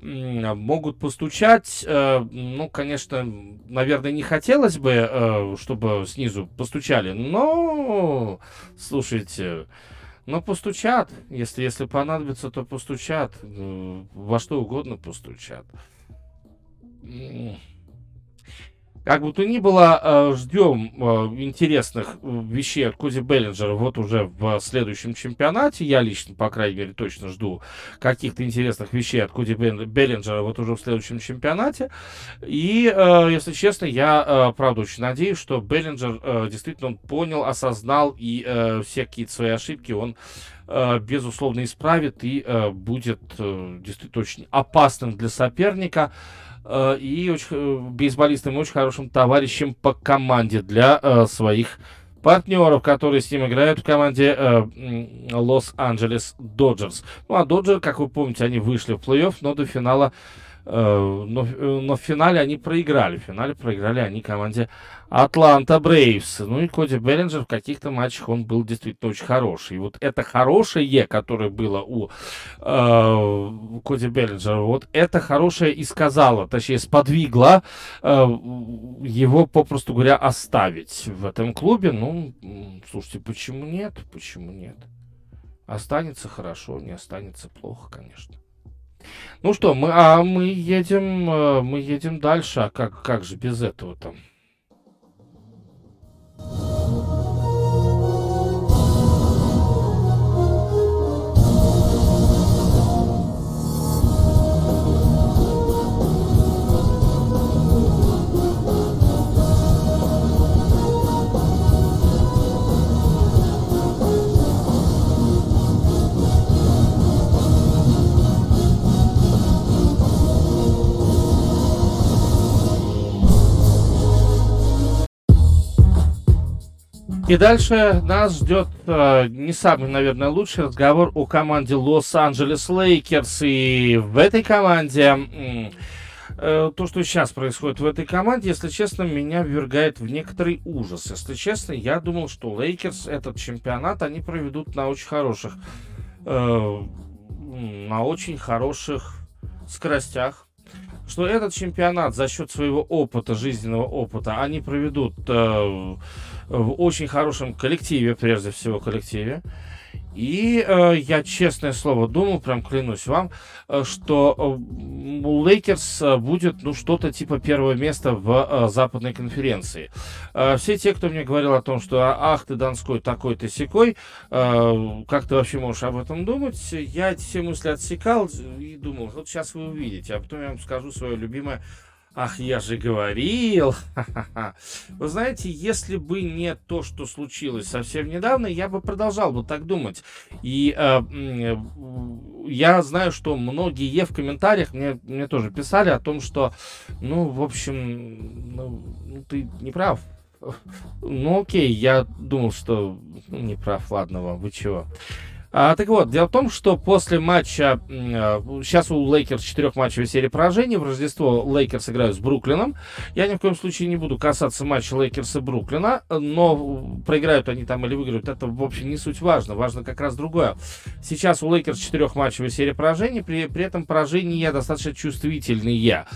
могут постучать. Э, ну, конечно, наверное, не хотелось бы, э, чтобы снизу постучали, но, слушайте, но постучат. Если, если понадобится, то постучат. Э, во что угодно постучат. Как бы то ни было, э, ждем э, интересных э, вещей от Коди Беллинджера вот уже в следующем чемпионате. Я лично, по крайней мере, точно жду каких-то интересных вещей от Коди Беллинджера вот уже в следующем чемпионате. И, если честно, я, правда, очень надеюсь, что Беллинджер действительно он понял, осознал и все какие-то свои ошибки он безусловно исправит и будет действительно очень опасным для соперника. Э, и очень, э, бейсболистом очень хорошим товарищем по команде для э, своих партнеров, которые с ним играют в команде Лос-Анджелес Доджерс. Ну, а Доджер, как вы помните, они вышли в плей-офф, но до финала Э, но, э, но в финале они проиграли. В финале проиграли они команде Атланта Брейвс. Ну и Коди Беллинджер в каких-то матчах он был действительно очень хороший. И вот это хорошее, которое было у э, Коди Беллинджера, вот это хорошее и сказала, точнее сподвигло э, его, попросту говоря, оставить в этом клубе. Ну, слушайте, почему нет? Почему нет? Останется хорошо, не останется плохо, конечно. Ну что, мы, а мы едем, э, мы едем дальше, а как, как же без этого там? И дальше нас ждет э, не самый, наверное, лучший разговор о команде Лос-Анджелес Лейкерс. И в этой команде э, то, что сейчас происходит в этой команде, если честно, меня ввергает в некоторый ужас. Если честно, я думал, что Лейкерс этот чемпионат они проведут на очень хороших, э, на очень хороших скоростях что этот чемпионат за счет своего опыта, жизненного опыта, они проведут э, в очень хорошем коллективе, прежде всего коллективе. И э, я, честное слово, думал, прям клянусь вам, э, что э, у Лейкерс э, будет, ну, что-то типа первого места в э, западной конференции. Э, все те, кто мне говорил о том, что ах ты Донской такой-то сякой, э, как ты вообще можешь об этом думать, я эти все мысли отсекал и думал, вот сейчас вы увидите, а потом я вам скажу свое любимое Ах, я же говорил. Вы знаете, если бы не то, что случилось совсем недавно, я бы продолжал бы так думать. И э, я знаю, что многие в комментариях мне, мне тоже писали о том, что, ну, в общем, ну, ну ты не прав. Ну, окей, я думал, что ну, не прав, ладно вам, вы чего. А, так вот, дело в том, что после матча, сейчас у Лейкерс четырехматчевая серия поражений, в Рождество Лейкерс играют с Бруклином. Я ни в коем случае не буду касаться матча Лейкерс и Бруклина, но проиграют они там или выиграют, это, в общем, не суть важно. Важно как раз другое. Сейчас у Лейкерс четырехматчевая серия поражений, при, при этом поражения достаточно чувствительные.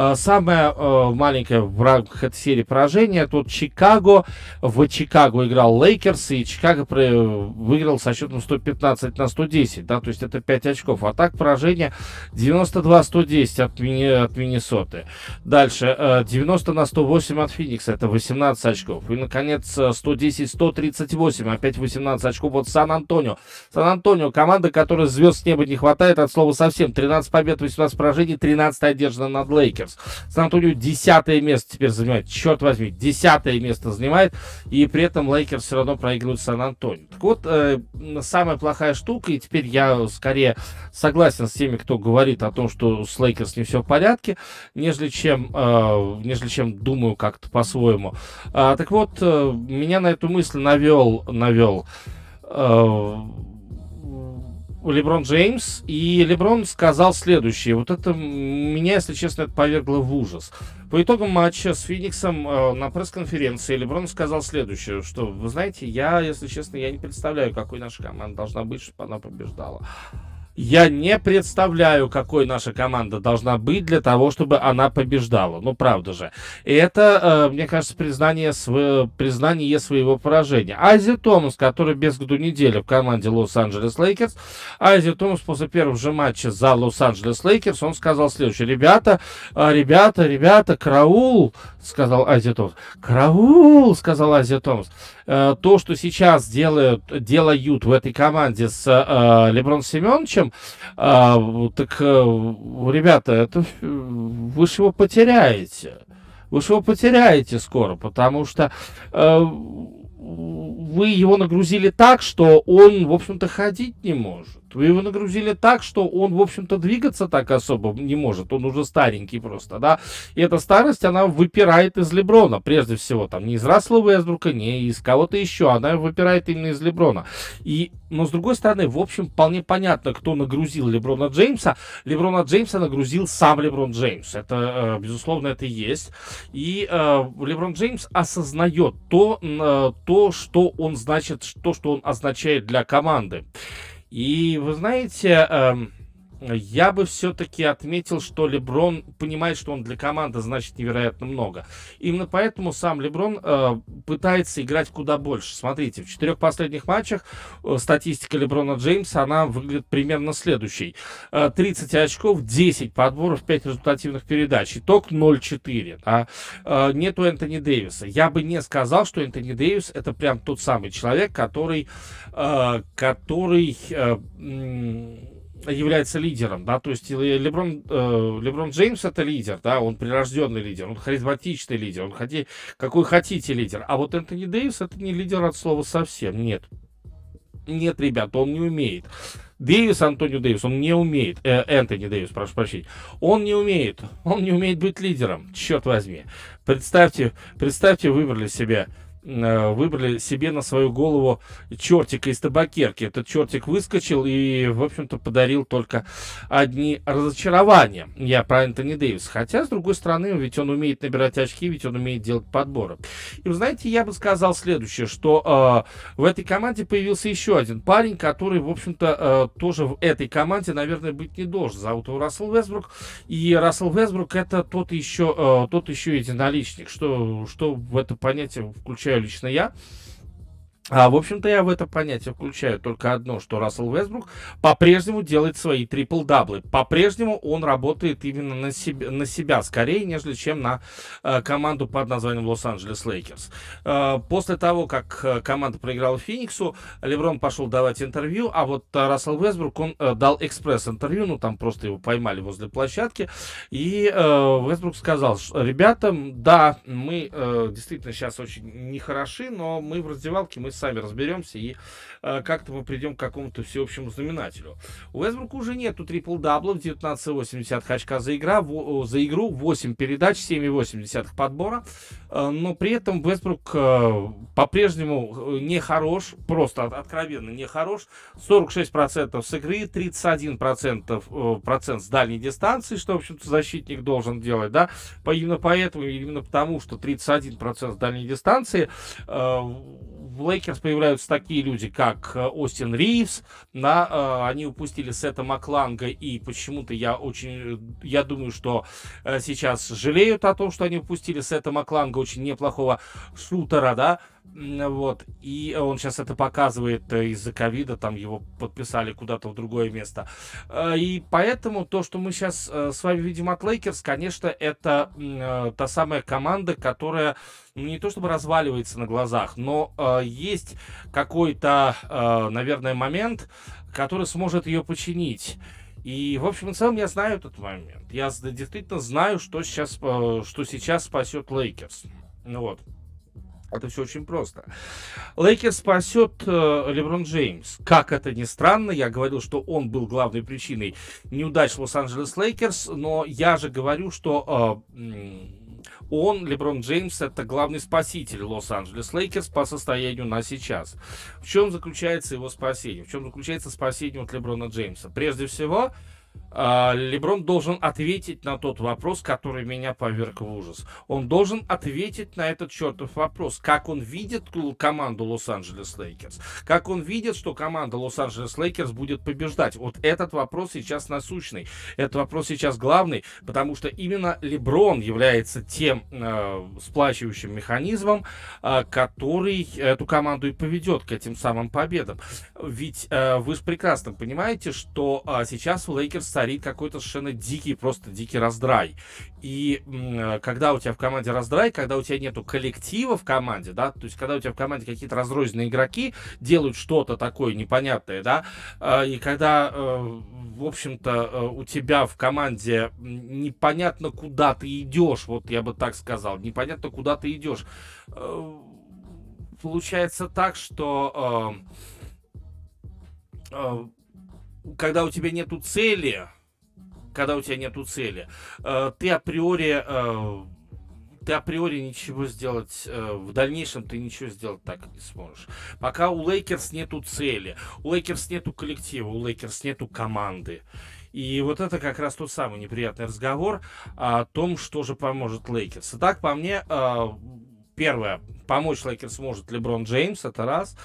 Э, самая э, маленькая в рамках этой серии поражения тут Чикаго. В Чикаго играл Лейкерс, и Чикаго выиграл со счетом 115 на 110, да, то есть это 5 очков. А так поражение 92-110 от, Мини, от Миннесоты. Дальше 90 э, на 108 от Феникса, это 18 очков. И, наконец, 110-138, опять 18 очков от Сан-Антонио. Сан-Антонио, команда, которая звезд с неба не хватает, от слова совсем. 13 побед, 18 поражений, 13 одержано над Лейкерс. Лейкерс. Сан-Антонио десятое место теперь занимает. Черт возьми, десятое место занимает. И при этом Лейкерс все равно проигрывают Сан-Антонио. Так вот, э, самая плохая штука, и теперь я скорее согласен с теми, кто говорит о том, что с Лейкерс не все в порядке, нежели чем, э, нежели чем думаю как-то по-своему. А, так вот, э, меня на эту мысль навел, навел э, Леброн Джеймс, и Леброн сказал следующее. Вот это меня, если честно, это повергло в ужас. По итогам матча с Фениксом э, на пресс-конференции Леброн сказал следующее, что, вы знаете, я, если честно, я не представляю, какой наша команда должна быть, чтобы она побеждала. Я не представляю, какой наша команда должна быть для того, чтобы она побеждала. Ну, правда же. И это, э, мне кажется, признание, признание своего поражения. Айзи Томас, который без году недели в команде Лос-Анджелес Лейкерс, Айзи Томас после первого же матча за Лос-Анджелес Лейкерс, он сказал следующее. Ребята, э, ребята, ребята, караул, сказал Айзи Томас. Караул, сказал Айзи Томас. Э, то, что сейчас делают, делают в этой команде с э, Леброн Семеновичем, э, так, э, ребята, это вы же его потеряете. Вы же его потеряете скоро, потому что э, вы его нагрузили так, что он, в общем-то, ходить не может. Вы его нагрузили так, что он, в общем-то, двигаться так особо не может. Он уже старенький просто, да. И эта старость, она выпирает из Леброна, прежде всего. Там не из Рассела Вестбрука, не из кого-то еще. Она выпирает именно из Леброна. И, но, с другой стороны, в общем, вполне понятно, кто нагрузил Леброна Джеймса. Леброна Джеймса нагрузил сам Леброн Джеймс. Это, э, безусловно, это есть. И э, Леброн Джеймс осознает то, э, то, что он значит, то, что он означает для команды. И вы знаете, эм, я бы все-таки отметил, что Леброн понимает, что он для команды значит невероятно много. Именно поэтому сам Леброн э, пытается играть куда больше. Смотрите, в четырех последних матчах э, статистика Леброна Джеймса, она выглядит примерно следующей. Э, 30 очков, 10 подборов, 5 результативных передач. Итог 0-4. Да? Э, нету Энтони Дэвиса. Я бы не сказал, что Энтони Дэвис это прям тот самый человек, который, э, который э, является лидером, да, то есть Леброн, э, Леброн Джеймс это лидер, да, он прирожденный лидер, он харизматичный лидер, он хоти, какой хотите лидер, а вот Энтони Дэвис это не лидер от слова совсем, нет. Нет, ребят, он не умеет. Дэвис, Антонио Дэвис, он не умеет, э, Энтони Дэвис, прошу прощения, он не умеет, он не умеет быть лидером, черт возьми. Представьте, представьте, выбрали себе э, выбрали себе на свою голову чертика из табакерки. Этот чертик выскочил и, в общем-то, подарил только одни разочарования. Я про Энтони Дэвис. Хотя, с другой стороны, ведь он умеет набирать очки, ведь он умеет делать подборы. И вы знаете, я бы сказал следующее, что э, в этой команде появился еще один парень, который, в общем-то, э, тоже в этой команде, наверное, быть не должен. Зовут его Рассел Весбрук. И Рассел Весбрук это тот еще, э, тот еще единоличник. Что, что в это понятие включаю лично я. А, в общем-то, я в это понятие включаю только одно, что Рассел Вестбрук по-прежнему делает свои трипл-даблы. По-прежнему он работает именно на себя, на себя скорее, нежели чем на э, команду под названием Лос-Анджелес Лейкерс. Э, после того, как э, команда проиграла Фениксу, Леброн пошел давать интервью, а вот э, Рассел Вестбрук, он э, дал экспресс-интервью, ну, там просто его поймали возле площадки, и э, Вестбрук сказал, ребята, да, мы э, действительно сейчас очень нехороши, но мы в раздевалке, мы сами разберемся и э, как-то мы придем к какому-то всеобщему знаменателю. У Вестбрука уже нету трипл-даблов, 19,8 очка за, игра, в, за игру, 8 передач, 7,8 подбора, э, но при этом Вестбрук э, по-прежнему э, не хорош, просто откровенно не хорош, 46% с игры, 31% э, процент с дальней дистанции, что, в общем-то, защитник должен делать, да, именно поэтому, именно потому, что 31% с дальней дистанции, э, в Лейкерс появляются такие люди, как э, Остин Ривз, да, э, они упустили Мэка Макланга, и почему-то я очень, я думаю, что э, сейчас жалеют о том, что они упустили Мэка Макланга, очень неплохого шутера, да, вот, и он сейчас это показывает из-за ковида, там его подписали куда-то в другое место. И поэтому то, что мы сейчас с вами видим от Лейкерс, конечно, это та самая команда, которая ну, не то чтобы разваливается на глазах, но э, есть какой-то, э, наверное, момент, который сможет ее починить. И, в общем и целом, я знаю этот момент. Я действительно знаю, что сейчас, э, что сейчас спасет Лейкерс. Ну вот. Это все очень просто. Лейкерс спасет э, Леброн Джеймс. Как это ни странно, я говорил, что он был главной причиной неудач Лос-Анджелес Лейкерс, но я же говорю, что э, он, Леброн Джеймс, это главный спаситель Лос-Анджелес Лейкерс по состоянию на сейчас. В чем заключается его спасение? В чем заключается спасение от Леброна Джеймса? Прежде всего, Леброн должен ответить на тот вопрос, который меня поверг в ужас. Он должен ответить на этот чертов вопрос, как он видит команду Лос-Анджелес Лейкерс, как он видит, что команда Лос-Анджелес Лейкерс будет побеждать. Вот этот вопрос сейчас насущный, этот вопрос сейчас главный, потому что именно Леброн является тем э, сплачивающим механизмом, э, который эту команду и поведет к этим самым победам. Ведь э, вы же прекрасно понимаете, что э, сейчас у Лейкерс царит какой-то совершенно дикий, просто дикий раздрай. И когда у тебя в команде раздрай, когда у тебя нету коллектива в команде, да, то есть когда у тебя в команде какие-то разрозненные игроки делают что-то такое непонятное, да, а, и когда, э, в общем-то, э, у тебя в команде непонятно, куда ты идешь, вот я бы так сказал, непонятно, куда ты идешь, э, получается так, что когда у тебя нету цели, когда у тебя нету цели, э, ты априори э, ты априори ничего сделать э, в дальнейшем ты ничего сделать так не сможешь. Пока у Лейкерс нету цели, у Лейкерс нету коллектива, у Лейкерс нету команды. И вот это как раз тот самый неприятный разговор о том, что же поможет Лейкерс. Итак, по мне, первое, помочь Лейкерс может Леброн Джеймс, это раз.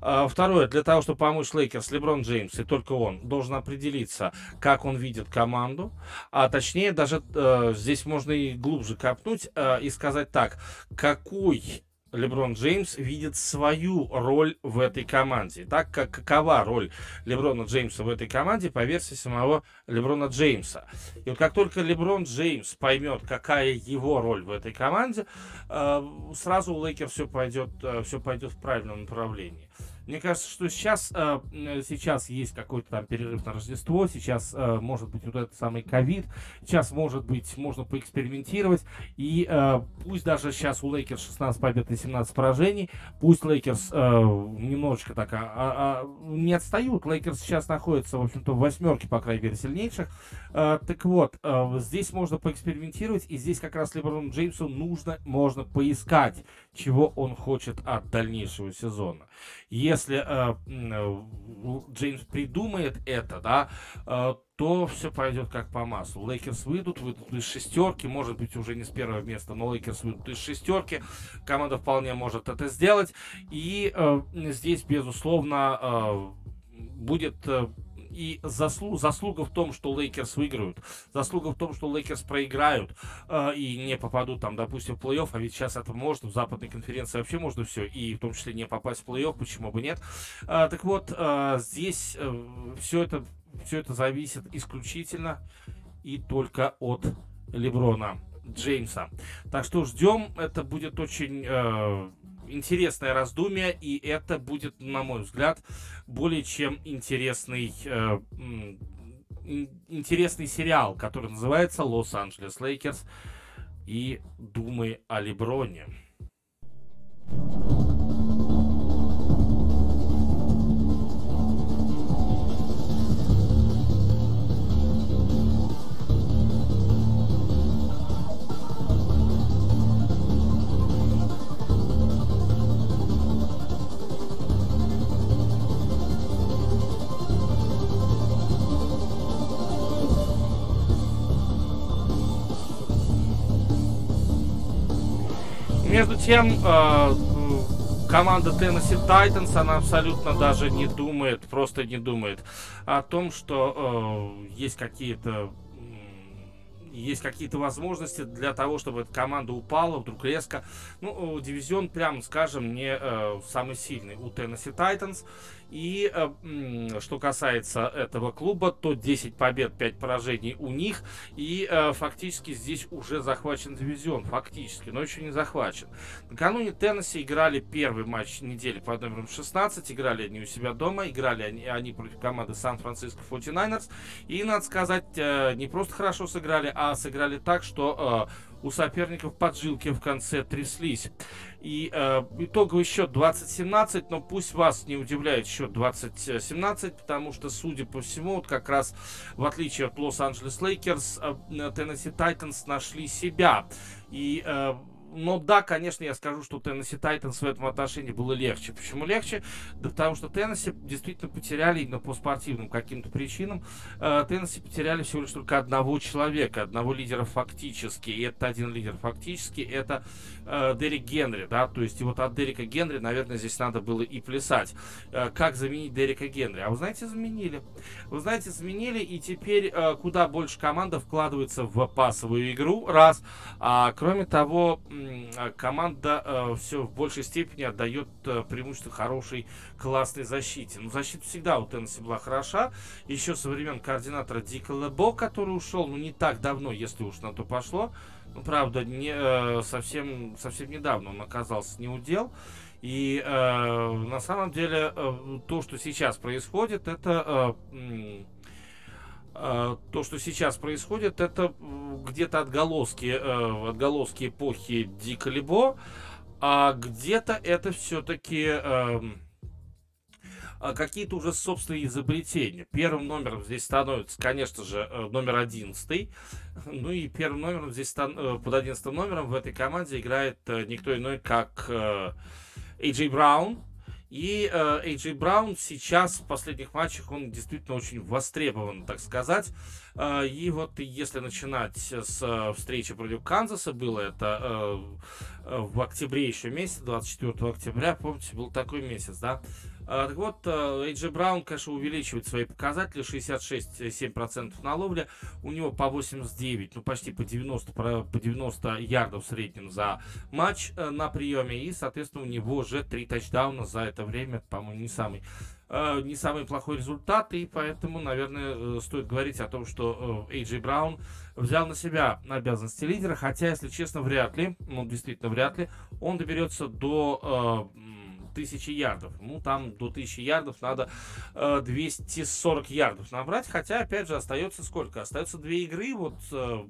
А, второе, для того, чтобы помочь Лейкерс, Леброн Джеймс, и только он, должен определиться, как он видит команду. А точнее, даже э, здесь можно и глубже копнуть э, и сказать так, какой Леброн Джеймс видит свою роль в этой команде. Так как какова роль Леброна Джеймса в этой команде по версии самого Леброна Джеймса. И вот как только Леброн Джеймс поймет, какая его роль в этой команде, э, сразу у Лейкерс все пойдет, все пойдет в правильном направлении. Мне кажется, что сейчас, э, сейчас есть какой-то там перерыв на Рождество, сейчас э, может быть вот этот самый ковид, сейчас может быть можно поэкспериментировать, и э, пусть даже сейчас у Лейкерс 16 побед и 17 поражений, пусть Лейкерс немножечко так а, а, не отстают, Лейкерс сейчас находится, в общем-то, в восьмерке, по крайней мере, сильнейших, так вот, здесь можно поэкспериментировать, и здесь как раз Леброну Джеймсу нужно, можно поискать, чего он хочет от дальнейшего сезона. Если э, э, Джеймс придумает это, да, э, то все пойдет как по маслу. Лейкерс выйдут, выйдут из шестерки, может быть, уже не с первого места, но Лейкерс выйдут из шестерки. Команда вполне может это сделать. И э, здесь, безусловно, э, будет э, и заслу, заслуга в том, что Лейкерс выиграют, заслуга в том, что Лейкерс проиграют э, и не попадут там, допустим, в плей-офф, а ведь сейчас это можно, в западной конференции вообще можно все, и в том числе не попасть в плей-офф, почему бы нет. Э, так вот, э, здесь э, все это, все это зависит исключительно и только от Леброна Джеймса. Так что ждем, это будет очень э, интересное раздумие, и это будет, на мой взгляд, более чем интересный, э, интересный сериал, который называется «Лос-Анджелес Лейкерс» и «Думай о Леброне». Тем, э, команда Tennessee Titans, она абсолютно даже не думает, просто не думает о том, что э, есть какие-то есть какие-то возможности для того, чтобы эта команда упала вдруг резко. Ну, дивизион, прямо скажем, не э, самый сильный у Tennessee Titans. И э, что касается этого клуба, то 10 побед, 5 поражений у них. И э, фактически здесь уже захвачен дивизион. Фактически, но еще не захвачен. Накануне Теннесси играли первый матч недели под номером 16. Играли они у себя дома. Играли они, они против команды Сан-Франциско 49ers. И, надо сказать, э, не просто хорошо сыграли, а сыграли так, что э, у соперников поджилки в конце тряслись. И э, итоговый счет 20-17, но пусть вас не удивляет счет 20-17, потому что, судя по всему, вот как раз в отличие от Лос-Анджелес Лейкерс, Теннесси Тайтанс нашли себя. И э, но да, конечно, я скажу, что Теннесси Тайтанс в этом отношении было легче. Почему легче? Да потому что Теннесси действительно потеряли именно по спортивным каким-то причинам. Э, Теннесси потеряли всего лишь только одного человека, одного лидера фактически. И это один лидер фактически, это э, Дерек Генри, да, то есть и вот от Дерека Генри, наверное, здесь надо было и плясать. Э, как заменить Дерека Генри? А вы знаете, заменили. Вы знаете, заменили, и теперь э, куда больше команда вкладывается в пасовую игру, раз. А кроме того, команда э, все в большей степени отдает э, преимущество хорошей классной защите. Ну, защита всегда у Теннесси была хороша. Еще со времен координатора Дика Лебо, который ушел, ну, не так давно, если уж на то пошло. Ну, правда, не, э, совсем, совсем недавно он оказался не удел. И э, на самом деле э, то, что сейчас происходит, это э, то, что сейчас происходит, это где-то отголоски, э, отголоски эпохи Дика Либо, а где-то это все-таки эм, а какие-то уже собственные изобретения. Первым номером здесь становится, конечно же, э, номер 11. Ну и первым номером здесь э, под 11 номером в этой команде играет никто иной, как Эйджей Браун, и э, Браун сейчас в последних матчах, он действительно очень востребован, так сказать. Э, и вот если начинать с э, встречи против Канзаса, было это э, э в октябре еще месяц, 24 октября, помните, был такой месяц, да? А, так вот, Эйджи Браун, конечно, увеличивает свои показатели. 66-7% на ловле. У него по 89, ну почти по 90, по 90 ярдов в среднем за матч э, на приеме. И, соответственно, у него уже 3 тачдауна за это время. По-моему, не самый э, не самый плохой результат, и поэтому, наверное, э, стоит говорить о том, что Эйджи Браун взял на себя обязанности лидера, хотя, если честно, вряд ли, ну, действительно, вряд ли, он доберется до 1000 ярдов. Ну, там до 1000 ярдов надо э, 240 ярдов набрать, хотя, опять же, остается сколько? Остается две игры, вот э,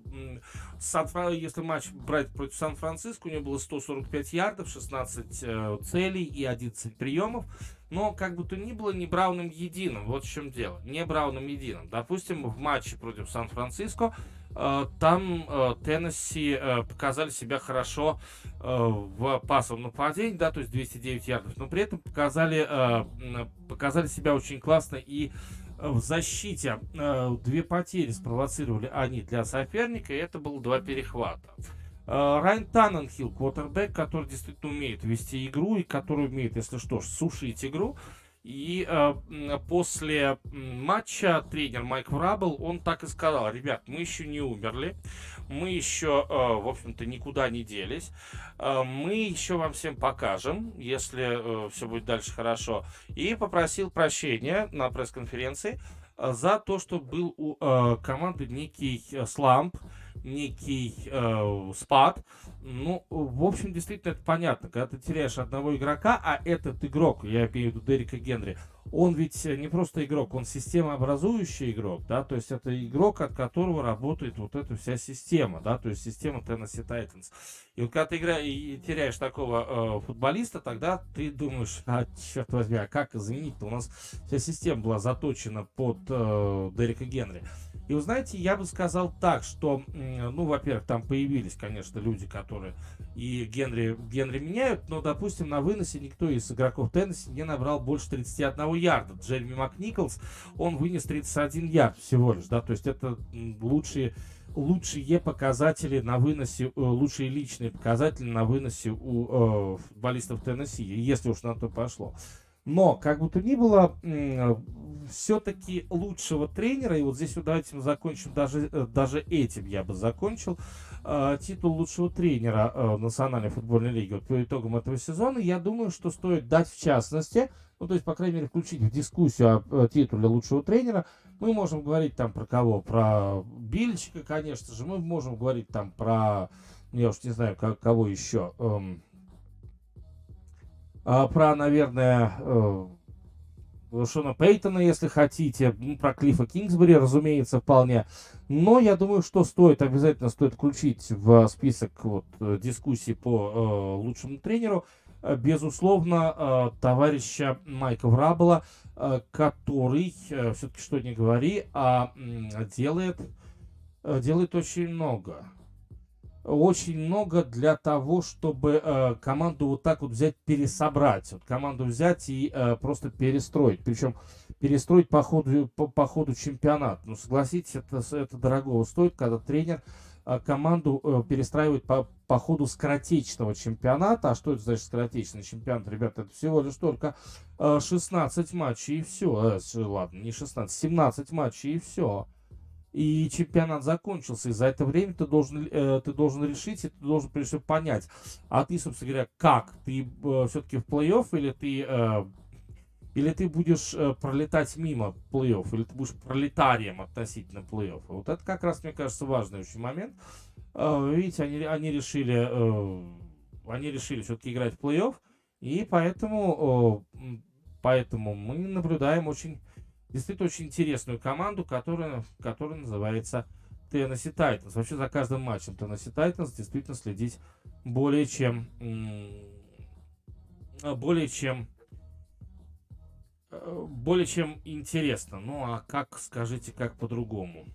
Сан если матч брать против Сан-Франциско, у него было 145 ярдов, 16 э, целей и 11 приемов. Но, как бы то ни было, не Брауном единым. Вот в чем дело. Не Брауном единым. Допустим, в матче против Сан-Франциско там э, Теннесси э, показали себя хорошо в пасовом нападении, да, то есть 209 ярдов, но при этом показали, показали себя очень классно и в защите. Две потери спровоцировали они для соперника, и это было два перехвата. Э, Райан Танненхилл, квотербек, который действительно умеет вести игру и который умеет, если что, сушить игру. И э, после матча тренер Майк Врабл, он так и сказал, ребят, мы еще не умерли, мы еще, э, в общем-то, никуда не делись, э, мы еще вам всем покажем, если э, все будет дальше хорошо. И попросил прощения на пресс-конференции э, за то, что был у э, команды некий э, сламп, некий э, спад. Ну, в общем, действительно, это понятно. Когда ты теряешь одного игрока, а этот игрок, я имею в виду Дерека Генри, он ведь не просто игрок, он системообразующий игрок, да, то есть это игрок, от которого работает вот эта вся система, да, то есть система Tennessee Titans. И вот когда ты играешь и теряешь такого э, футболиста, тогда ты думаешь, а черт возьми, а как заменить-то? У нас вся система была заточена под э, Дерека Генри. И вы знаете, я бы сказал так, что, ну, во-первых, там появились, конечно, люди, которые и Генри, Генри меняют, но, допустим, на выносе никто из игроков Теннесси не набрал больше 31 ярда. Джереми МакНиклс, он вынес 31 ярд всего лишь, да, то есть это лучшие лучшие показатели на выносе, э, лучшие личные показатели на выносе у э, футболистов Теннесси, если уж на то пошло. Но, как бы то ни было, все-таки лучшего тренера, и вот здесь вот давайте мы закончим даже, э, даже этим я бы закончил, э, титул лучшего тренера Национальной футбольной лиги вот, по итогам этого сезона, я думаю, что стоит дать в частности, ну, то есть, по крайней мере, включить в дискуссию о, о титуле лучшего тренера, мы можем говорить там про кого? Про Бильчика, конечно же, мы можем говорить там про, я уж не знаю, как, кого еще, эм, а, про, наверное, э, Шона Пейтона, если хотите, ну, про Клиффа Кингсбери, разумеется, вполне. Но я думаю, что стоит, обязательно стоит включить в список вот, дискуссий по э, лучшему тренеру, э, безусловно, э, товарища Майка Врабла, э, который, э, все-таки что не говори, а э, делает, э, делает очень много очень много для того, чтобы э, команду вот так вот взять, пересобрать. Вот команду взять и э, просто перестроить. Причем перестроить по ходу, по, по ходу чемпионата. Ну, согласитесь, это, это дорого стоит, когда тренер э, команду э, перестраивает по, по ходу скоротечного чемпионата. А что это значит скоротечный чемпионат, ребята? Это всего лишь только э, 16 матчей и все. Э, ладно, не 16, 17 матчей и все и чемпионат закончился. И за это время ты должен, э, ты должен решить, и ты должен прежде всего понять, а ты, собственно говоря, как? Ты э, все-таки в плей-офф или ты, э, или ты будешь э, пролетать мимо плей-офф, или ты будешь пролетарием относительно плей-офф. Вот это как раз, мне кажется, важный очень момент. Э, видите, они, они решили, э, они решили все-таки играть в плей-офф, и поэтому, поэтому мы наблюдаем очень действительно очень интересную команду, которая, которая называется Tennessee Titans. Вообще за каждым матчем Tennessee Titans действительно следить более чем более чем более чем интересно. Ну а как, скажите, как по-другому?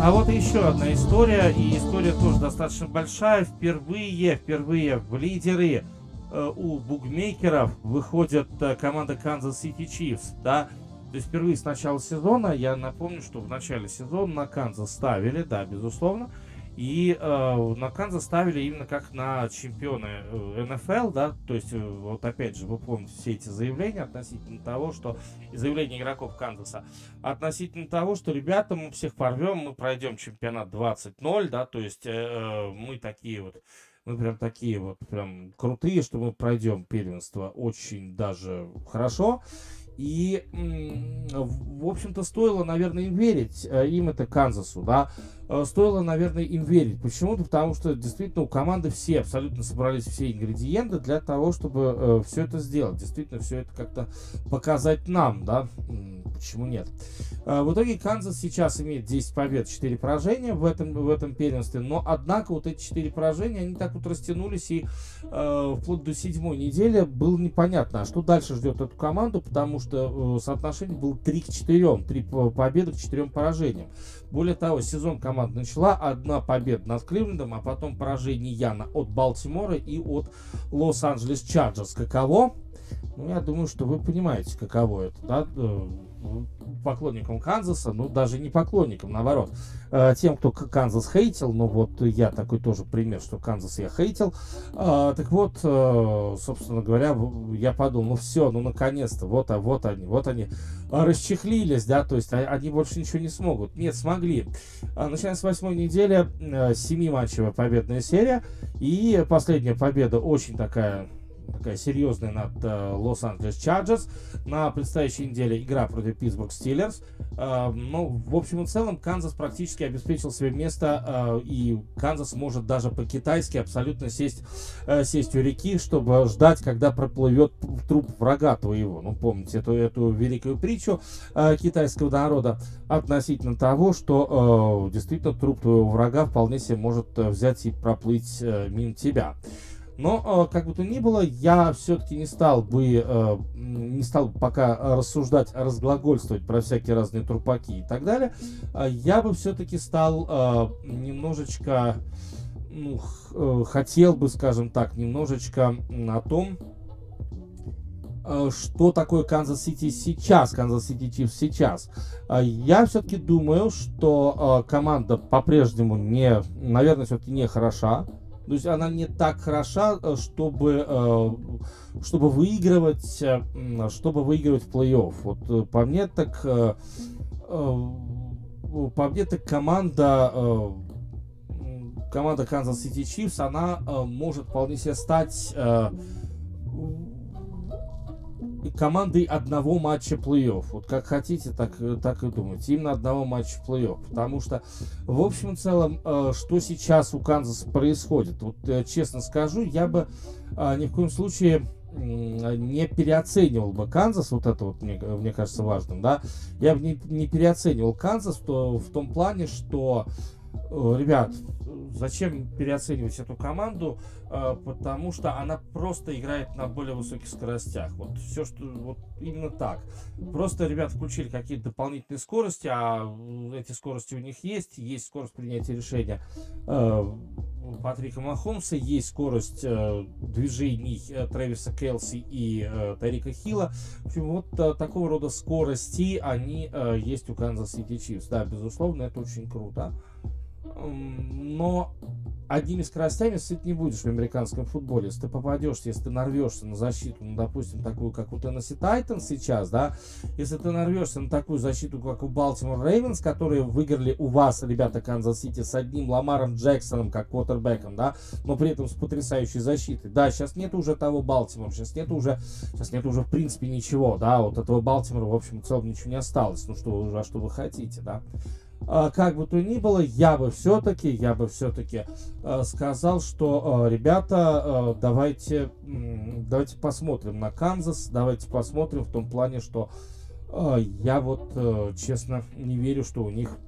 А вот еще одна история, и история тоже достаточно большая. Впервые, впервые в лидеры у букмекеров выходит э, команда Kansas City Chiefs, да. То есть впервые с начала сезона, я напомню, что в начале сезона на Канзас ставили, да, безусловно, и э, на Канзас ставили именно как на чемпионы э, НФЛ, да, то есть э, вот опять же вы помните все эти заявления относительно того, что заявления игроков Канзаса относительно того, что ребята мы всех порвем, мы пройдем чемпионат 20-0, да, то есть э, э, мы такие вот мы прям такие вот прям крутые, что мы пройдем первенство очень даже хорошо. И, в общем-то, стоило, наверное, им верить, э, им это Канзасу, да, э, стоило, наверное, им верить. Почему-то, потому что действительно у команды все, абсолютно собрались все ингредиенты для того, чтобы э, все это сделать. Действительно, все это как-то показать нам, да, почему нет. В итоге Канзас сейчас имеет 10 побед, 4 поражения в этом, в этом первенстве, но однако вот эти 4 поражения, они так вот растянулись, и вплоть до седьмой недели было непонятно, а что дальше ждет эту команду, потому что э, соотношение было 3 к 4, 3 победы к 4 поражениям. Более того, сезон команда начала одна победа над Кливлендом, а потом поражение Яна от Балтимора и от Лос-Анджелес Чарджерс. Каково? Ну, я думаю, что вы понимаете, каково это, да? Э, поклонникам Канзаса, ну даже не поклонникам, наоборот, э, тем, кто Канзас хейтил, ну вот я такой тоже пример, что Канзас я хейтил, э, так вот, собственно говоря, я подумал, ну все, ну наконец-то, вот, а вот они, вот они расчехлились, да, то есть они больше ничего не смогут. Нет, смогли. Начиная с восьмой недели, семи матчевая победная серия, и последняя победа очень такая такая серьезная над Лос-Анджелес э, Чарджерс. На предстоящей неделе игра против Питтсбург Стилерс. Э, ну, в общем и целом, Канзас практически обеспечил себе место, э, и Канзас может даже по-китайски абсолютно сесть, э, сесть у реки, чтобы ждать, когда проплывет труп врага твоего. Ну, помните эту, эту великую притчу э, китайского народа относительно того, что действительно труп твоего врага вполне себе может взять и проплыть мимо тебя. Но, э, как бы то ни было, я все-таки не стал бы, э, не стал пока рассуждать, разглагольствовать про всякие разные трупаки и так далее. А я бы все-таки стал э, немножечко, ну, хотел бы, скажем так, немножечко о том, что такое Канзас Сити сейчас, Канзас Сити Чифс сейчас. Я все-таки думаю, что команда по-прежнему не, наверное, все-таки не хороша. То есть она не так хороша, э, чтобы, э, чтобы выигрывать, э, чтобы выигрывать в плей-офф. Вот по мне так, по мне так команда команда Kansas City Chiefs, она может вполне себе стать командой одного матча плей-офф. Вот как хотите, так, так и думайте. Именно одного матча плей-офф. Потому что, в общем и целом, э, что сейчас у Канзаса происходит? Вот э, честно скажу, я бы э, ни в коем случае не переоценивал бы Канзас, вот это вот мне, мне кажется важным, да, я бы не, не переоценивал Канзас то, в том плане, что ребят, зачем переоценивать эту команду? Э, потому что она просто играет на более высоких скоростях. Вот все, что вот именно так. Просто ребят включили какие-то дополнительные скорости, а эти скорости у них есть. Есть скорость принятия решения э, Патрика Махомса, есть скорость движений Трэвиса Келси и Тарика Хилла. В общем, вот такого рода скорости они есть у Канзас Сити Чифс. Да, безусловно, это очень круто но одними скоростями сыт не будешь в американском футболе. Если ты попадешь, если ты нарвешься на защиту, ну, допустим, такую, как у Теннесси Тайтанс сейчас, да, если ты нарвешься на такую защиту, как у Балтимор Рейвенс, которые выиграли у вас, ребята, Канзас Сити, с одним Ламаром Джексоном, как квотербеком, да, но при этом с потрясающей защитой. Да, сейчас нет уже того Балтимора, сейчас нет уже, сейчас нет уже в принципе ничего, да, вот этого Балтимора, в общем, в целом ничего не осталось, ну что, а что вы хотите, да. А, как бы то ни было, я бы все-таки, я бы все-таки э, сказал, что э, ребята, э, давайте, давайте посмотрим на Канзас, давайте посмотрим в том плане, что я вот честно не верю, что у них а,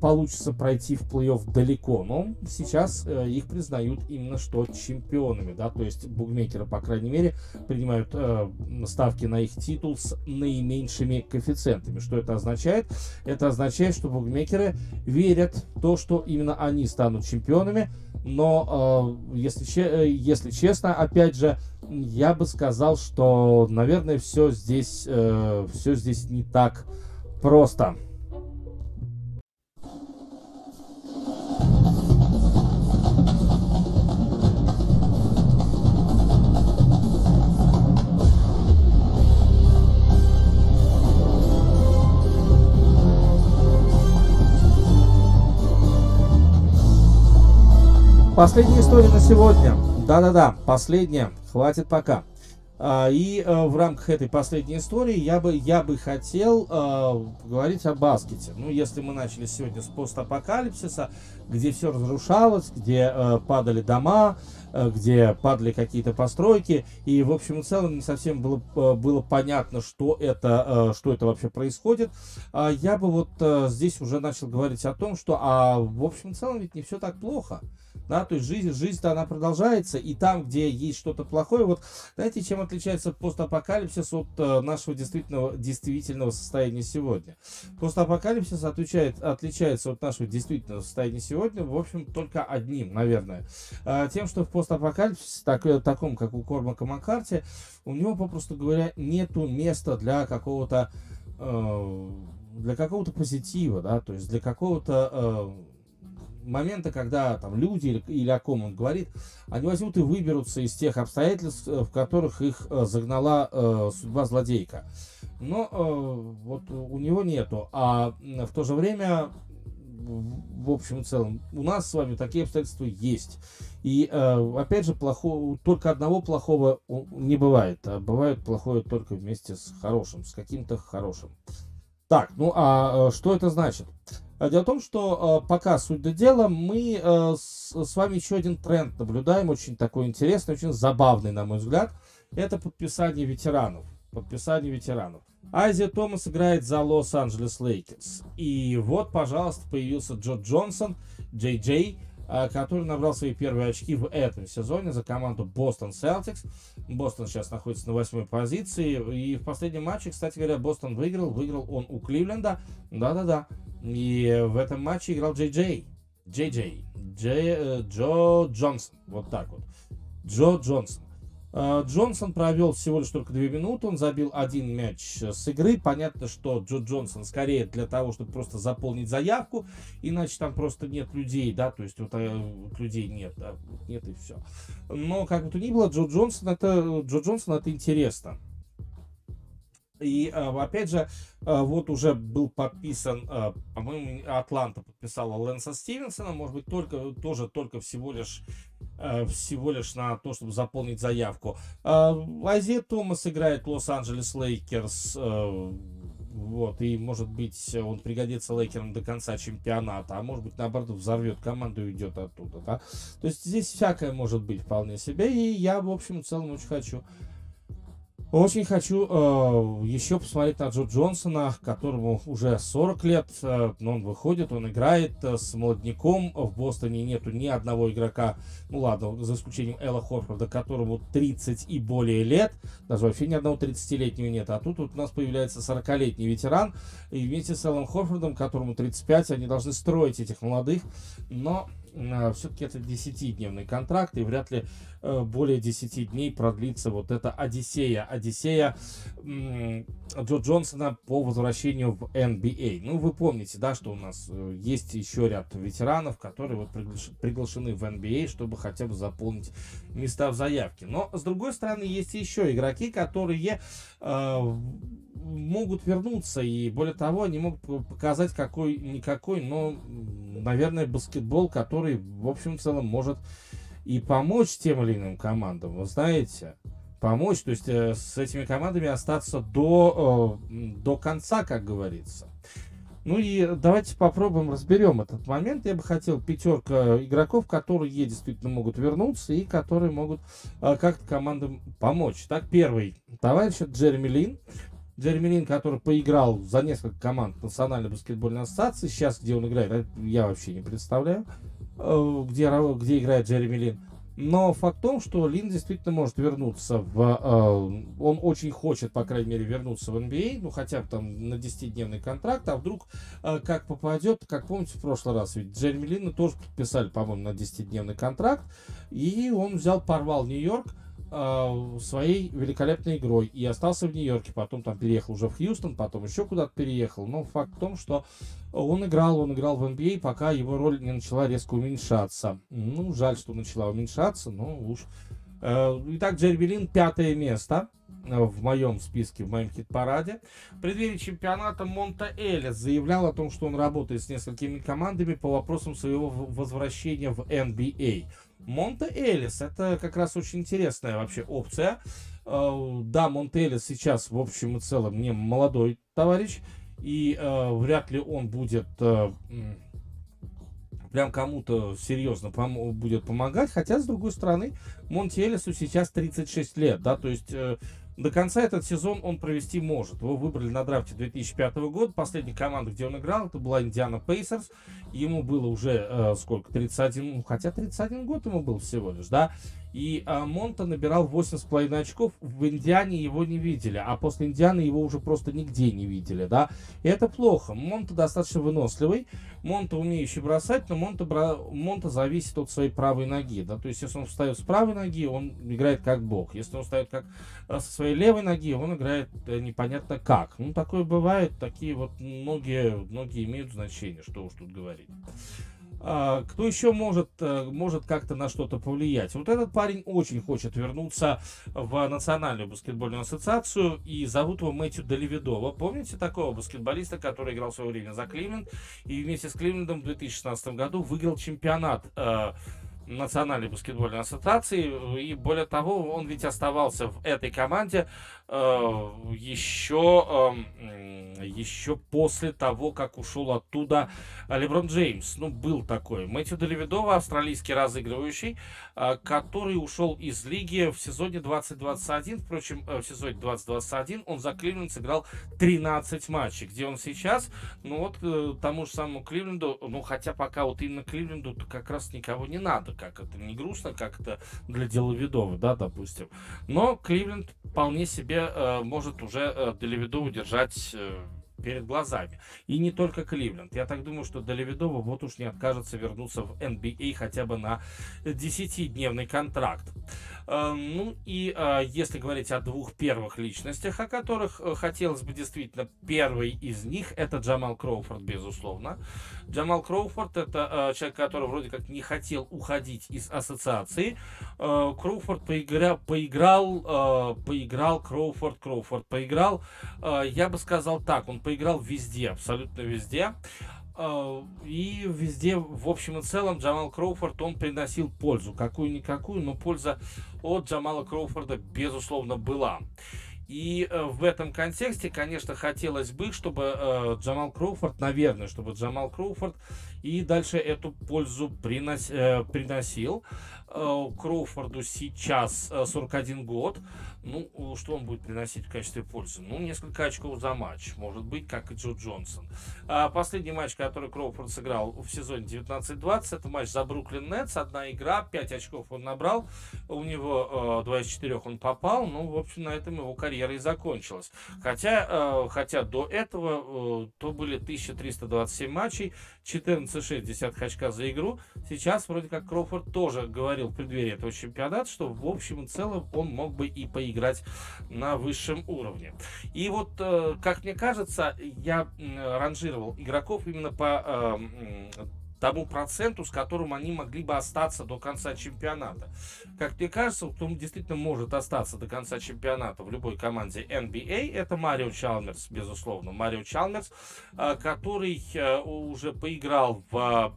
получится пройти в плей-офф далеко, но сейчас э, их признают именно что чемпионами, да, то есть букмекеры, по крайней мере, принимают э, ставки на их титул с наименьшими коэффициентами. Что это означает? Это означает, что букмекеры верят в то, что именно они станут чемпионами, но э, если, э, если честно, опять же, я бы сказал, что, наверное, все здесь, э, все здесь не так просто. Последняя история на сегодня. Да-да-да, последняя. Хватит пока. А, и а, в рамках этой последней истории я бы, я бы хотел а, поговорить о баскете. Ну, если мы начали сегодня с постапокалипсиса, где все разрушалось, где падали дома, где падали какие-то постройки, и, в общем и целом, не совсем было, было понятно, что это, что это вообще происходит, я бы вот здесь уже начал говорить о том, что, а, в общем и целом, ведь не все так плохо. Да, то есть жизнь, жизнь-то она продолжается, и там, где есть что-то плохое, вот знаете, чем отличается постапокалипсис от э, нашего действительного, действительного состояния сегодня? Постапокалипсис отличает, отличается от нашего действительного состояния сегодня, в общем, только одним, наверное. Э, тем, что в постапокалипсисе, так, э, таком, как у Кормака Маккарти, у него, попросту говоря, нету места для какого-то э, для какого-то позитива, да, то есть для какого-то момента, когда там люди или, или о ком он говорит, они возьмут и выберутся из тех обстоятельств, э, в которых их э, загнала э, судьба злодейка. Но э, вот у него нету. А в то же время, в общем и целом, у нас с вами такие обстоятельства есть. И э, опять же, плохого, только одного плохого не бывает, а бывает плохое только вместе с хорошим, с каким-то хорошим. Так, ну а э, что это значит? А дело в том, что э, пока суть до дела, мы э, с, вами еще один тренд наблюдаем, очень такой интересный, очень забавный, на мой взгляд. Это подписание ветеранов. Подписание ветеранов. Айзея Томас играет за Лос-Анджелес Лейкерс. И вот, пожалуйста, появился Джо Джонсон, Джей Джей, э, который набрал свои первые очки в этом сезоне за команду Бостон Селтикс. Бостон сейчас находится на восьмой позиции. И в последнем матче, кстати говоря, Бостон выиграл. Выиграл он у Кливленда. Да-да-да. И в этом матче играл Джей Джей. Джей Джей. Джей, Джо Джонсон. Вот так вот. Джо Джонсон. Э, Джонсон провел всего лишь только 2 минуты, он забил один мяч с игры. Понятно, что Джо Джонсон скорее для того, чтобы просто заполнить заявку, иначе там просто нет людей, да, то есть вот, э, вот людей нет, да, нет и все. Но как бы то ни было, Джо Джонсон это, Джо Джонсон это интересно. И э, опять же, э, вот уже был подписан, э, по-моему, Атланта подписала Лэнса Стивенсона, может быть, только, тоже только всего лишь, всего лишь на то, чтобы заполнить заявку. Айзея Томас играет Лос-Анджелес Лейкерс, вот, и, может быть, он пригодится Лейкерам до конца чемпионата, а может быть, наоборот, взорвет команду и уйдет оттуда, да. То есть здесь всякое может быть вполне себе, и я, в общем, в целом очень хочу очень хочу э, еще посмотреть на Джо Джонсона, которому уже 40 лет, э, но он выходит, он играет э, с молодняком. В Бостоне нету ни одного игрока, ну ладно, за исключением Элла Хорфорда, которому 30 и более лет, даже вообще ни одного 30-летнего нет. А тут вот у нас появляется 40-летний ветеран, и вместе с Эллом Хорфордом, которому 35, они должны строить этих молодых, но э, все-таки это 10-дневный контракт, и вряд ли более 10 дней продлится вот эта Одиссея. Одиссея э, Джо Джонсона по возвращению в NBA. А. Ну, вы помните, да, что у нас э, есть еще ряд ветеранов, которые вот приглашены в NBA, а, чтобы хотя бы заполнить места в заявке. Но, с другой стороны, есть еще игроки, которые э, могут вернуться, и более того, они могут показать какой-никакой, но, наверное, баскетбол, который, в общем, целом может и помочь тем или иным командам, вы знаете, помочь, то есть э, с этими командами остаться до, э, до конца, как говорится. Ну и давайте попробуем разберем этот момент. Я бы хотел пятерка игроков, которые действительно могут вернуться и которые могут э, как-то командам помочь. Так, первый товарищ Джереми Лин. Джереми Лин, который поиграл за несколько команд Национальной баскетбольной ассоциации. Сейчас, где он играет, я вообще не представляю, где, где играет Джереми Лин. Но факт в том, что Лин действительно может вернуться в... Э, он очень хочет, по крайней мере, вернуться в NBA, а, ну, хотя бы там на 10-дневный контракт, а вдруг э, как попадет, как помните в прошлый раз, ведь Джереми Лина тоже подписали, по-моему, на 10-дневный контракт, и он взял, порвал Нью-Йорк, э, своей великолепной игрой и остался в Нью-Йорке. Потом там переехал уже в Хьюстон, потом еще куда-то переехал. Но факт в том, что он играл, он играл в NBA, а, пока его роль не начала резко уменьшаться. Ну, жаль, что начала уменьшаться, но уж Итак, Джерри Лин пятое место в моем списке, в моем хит-параде. В преддверии чемпионата Монта Элис заявлял о том, что он работает с несколькими командами по вопросам своего возвращения в NBA. Монта Элис это как раз очень интересная вообще опция. Э, да, Монта Элис сейчас в общем и целом не молодой товарищ, и э, вряд ли он будет э, прям кому-то серьезно пом- будет помогать. Хотя, с другой стороны, Монти Элису сейчас 36 лет, да, то есть до конца этот сезон он провести может. Его выбрали на драфте 2005 года. Последняя команда, где он играл, это была Индиана Пейсерс. Ему было уже э, сколько? 31, ну, хотя 31 год ему был всего лишь, да. И а, Монта набирал 8,5 очков. В Индиане его не видели, а после Индианы его уже просто нигде не видели, да. И это плохо. Монта достаточно выносливый, Монта умеющий бросать, но Монта, бра... Монта зависит от своей правой ноги, да. То есть, если он встает с правой ноги, он играет как бог. Если он встает как э, со своей левой ноги, он играет э, непонятно как. Ну, такое бывает, такие вот многие, многие имеют значение, что уж тут говорить. А, кто еще может, э, может как-то на что-то повлиять? Вот этот парень очень хочет вернуться в Национальную баскетбольную ассоциацию, и зовут его Мэтью Деливидова. Помните такого баскетболиста, который играл в свое время за Кливленд, и вместе с Кливлендом в 2016 году выиграл чемпионат э, Национальной баскетбольной ассоциации. И более того, он ведь оставался в этой команде еще, э, еще после того, как ушел оттуда Леброн Джеймс. Ну, был такой. Мэтью Деливидова, австралийский разыгрывающий, э, который ушел из лиги в сезоне 2021. Впрочем, э, в сезоне 2021 он за Кливленд сыграл 13 матчей. Где он сейчас? Ну, вот тому же самому Кливленду, ну, хотя пока вот именно Кливленду как раз никого не надо как это не грустно, как это для Деловидова, да, допустим. Но Кливленд вполне себе э, может уже э, Деловидову держать э, перед глазами. И не только Кливленд. Я так думаю, что Делевидова вот уж не откажется вернуться в NBA хотя бы на 10-дневный контракт. Э, ну и э, если говорить о двух первых личностях, о которых э, хотелось бы действительно, первый из них это Джамал Кроуфорд, безусловно. Джамал Кроуфорд это человек, который вроде как не хотел уходить из ассоциации. Кроуфорд поиграл, поиграл, поиграл, Кроуфорд, Кроуфорд поиграл. Я бы сказал так, он поиграл везде, абсолютно везде. А, и везде, в общем и целом, Джамал Кроуфорд, он приносил пользу. Какую-никакую, но польза от Джамала Кроуфорда, безусловно, была. И э, в этом контексте, конечно, хотелось бы, чтобы э, Джамал Кроуфорд, наверное, чтобы Джамал Кроуфорд и дальше эту пользу принос, э, приносил. Э, Кроуфорду сейчас 41 э, год. Ну, что он будет приносить в качестве пользы? Ну, несколько очков за матч. Может быть, как и Джо Джонсон. А последний матч, который Кроуфорд сыграл в сезоне 19-20, это матч за Бруклин Нетс. Одна игра, 5 очков он набрал. У него 2 из 4 он попал. Ну, в общем, на этом его карьера и закончилась. Хотя, хотя до этого то были 1327 матчей, 14,6 очка за игру. Сейчас вроде как Кроуфорд тоже говорил в преддверии этого чемпионата, что в общем и целом он мог бы и поиграть на высшем уровне. И вот, э, как мне кажется, я ранжировал игроков именно по э, тому проценту, с которым они могли бы остаться до конца чемпионата. Как мне кажется, кто действительно может остаться до конца чемпионата в любой команде NBA, это Марио Чалмерс, безусловно. Марио Чалмерс, э, который э, уже поиграл в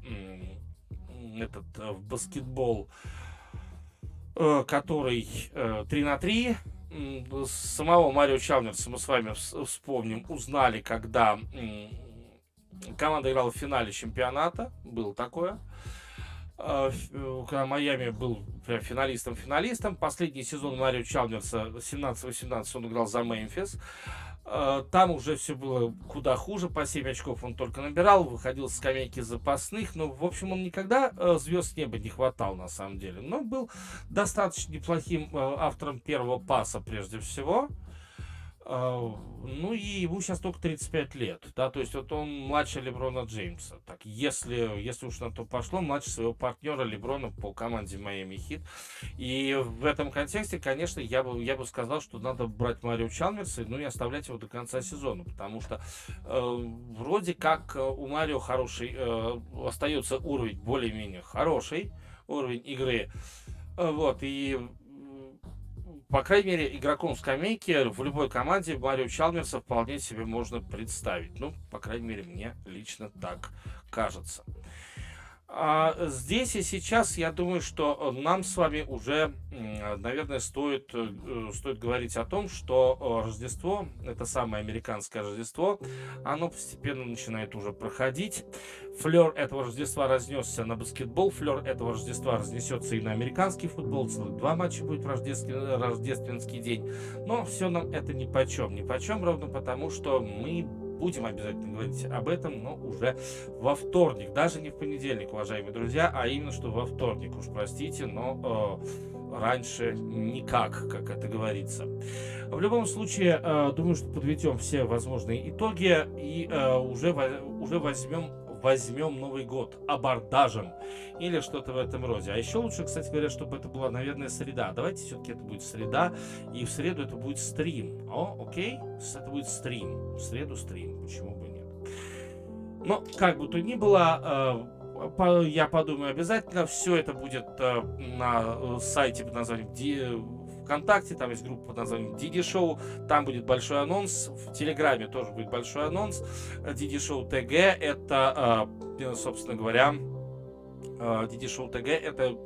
этот э, в баскетбол, который 3 на 3, самого Марио Чалмерса мы с вами вспомним, узнали, когда команда играла в финале чемпионата, было такое. Когда Майами был прям финалистом-финалистом. Последний сезон Марио Чалмерса 17-18 он играл за Мемфис. А, там уже все было куда хуже, по 7 очков он только набирал, выходил с скамейки запасных, но, в общем, он никогда а, звезд неба не хватал, на самом деле. Но был достаточно неплохим автором первого паса, прежде всего. А, ну и ему сейчас только 35 лет, да, то есть вот он младше Леброна Джеймса. Так, если, если уж на то пошло, младше своего партнера Леброна по команде Майами Хит. И в этом контексте, конечно, я бы, я бы сказал, что надо брать Марио Чалмерса, ну и оставлять его до конца сезона, потому что э, вроде как у Марио хороший, э, остается уровень более-менее хороший, уровень игры. Вот, и по крайней мере, игроком скамейки в любой команде Марио Чалмерса вполне себе можно представить. Ну, по крайней мере, мне лично так кажется. А здесь и сейчас я думаю, что нам с вами уже, наверное, стоит, э, стоит говорить о том, что э, Рождество, это самое американское Рождество, оно постепенно начинает уже проходить. Флер этого Рождества разнесся на баскетбол, флер этого Рождества разнесется и на американский футбол. Целых два матча будет в рождественский, рождественский день. Но все нам это ни по чем. Ни по чем ровно потому, что мы Будем обязательно говорить об этом, но уже во вторник. Даже не в понедельник, уважаемые друзья, а именно что во вторник. Уж простите, но э, раньше никак, как это говорится. В любом случае, э, думаю, что подведем все возможные итоги и э, уже, уже возьмем возьмем Новый год абордажем или что-то в этом роде. А еще лучше, кстати говоря, чтобы это была, наверное, среда. Давайте все-таки это будет среда, и в среду это будет стрим. О, окей? Это будет стрим. В среду стрим. Почему бы нет? Но, как бы то ни было, э, я подумаю обязательно, все это будет э, на э, сайте под названием ВКонтакте, там есть группа под названием Диди Шоу, там будет большой анонс, в Телеграме тоже будет большой анонс. Диди Шоу ТГ это, а, собственно говоря, Диди Шоу ТГ это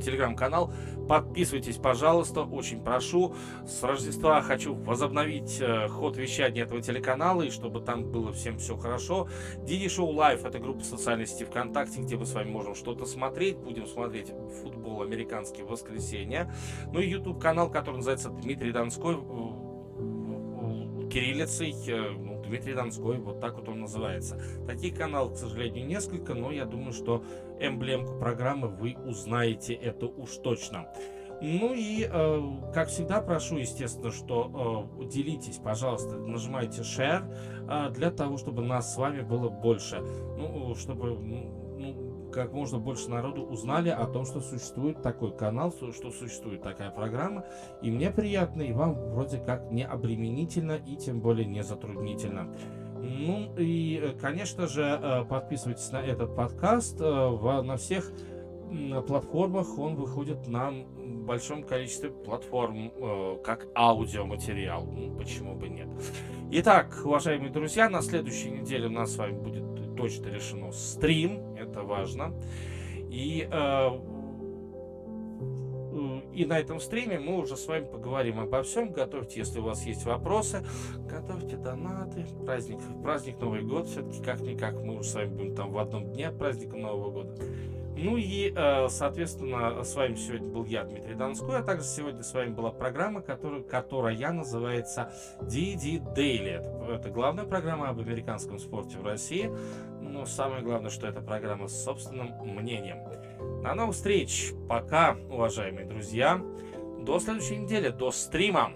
телеграм-канал. Подписывайтесь, пожалуйста, очень прошу. С Рождества хочу возобновить э, ход вещания этого телеканала, и чтобы там было всем все хорошо. DD Show Live это группа социальной сети ВКонтакте, где мы с вами можем что-то смотреть. Будем смотреть футбол американский в воскресенье. Ну и YouTube канал, который называется Дмитрий Донской кириллицей, э, ну, Дмитрий Донской, вот так вот он называется. Таких каналов, к сожалению, несколько, но я думаю, что эмблемку программы вы узнаете это уж точно. Ну и, э, как всегда, прошу, естественно, что э, делитесь, пожалуйста, нажимайте share э, для того, чтобы нас с вами было больше. Ну, чтобы как можно больше народу узнали о том, что существует такой канал, что существует такая программа. И мне приятно, и вам вроде как не обременительно, и тем более не затруднительно. Ну и, э, конечно же, э, подписывайтесь на этот подкаст. Э, на всех платформах он выходит на большом количестве платформ как аудиоматериал. Ну, почему бы нет? Итак, уважаемые друзья, на следующей неделе у нас с вами будет точно решено стрим. Это важно. И и на этом стриме мы уже с вами поговорим обо всем. Готовьте, если у вас есть вопросы, готовьте донаты. Праздник, праздник Новый год все-таки как-никак. Мы уже с вами будем там в одном дне праздника Нового года. Ну и, э, соответственно, с вами сегодня был я, Дмитрий Донской, а также сегодня с вами была программа, которая, которая называется DD Daily. Это, это главная программа об американском спорте в России. Но самое главное, что это программа с собственным мнением. До новых встреч. Пока, уважаемые друзья. До следующей недели, до стрима.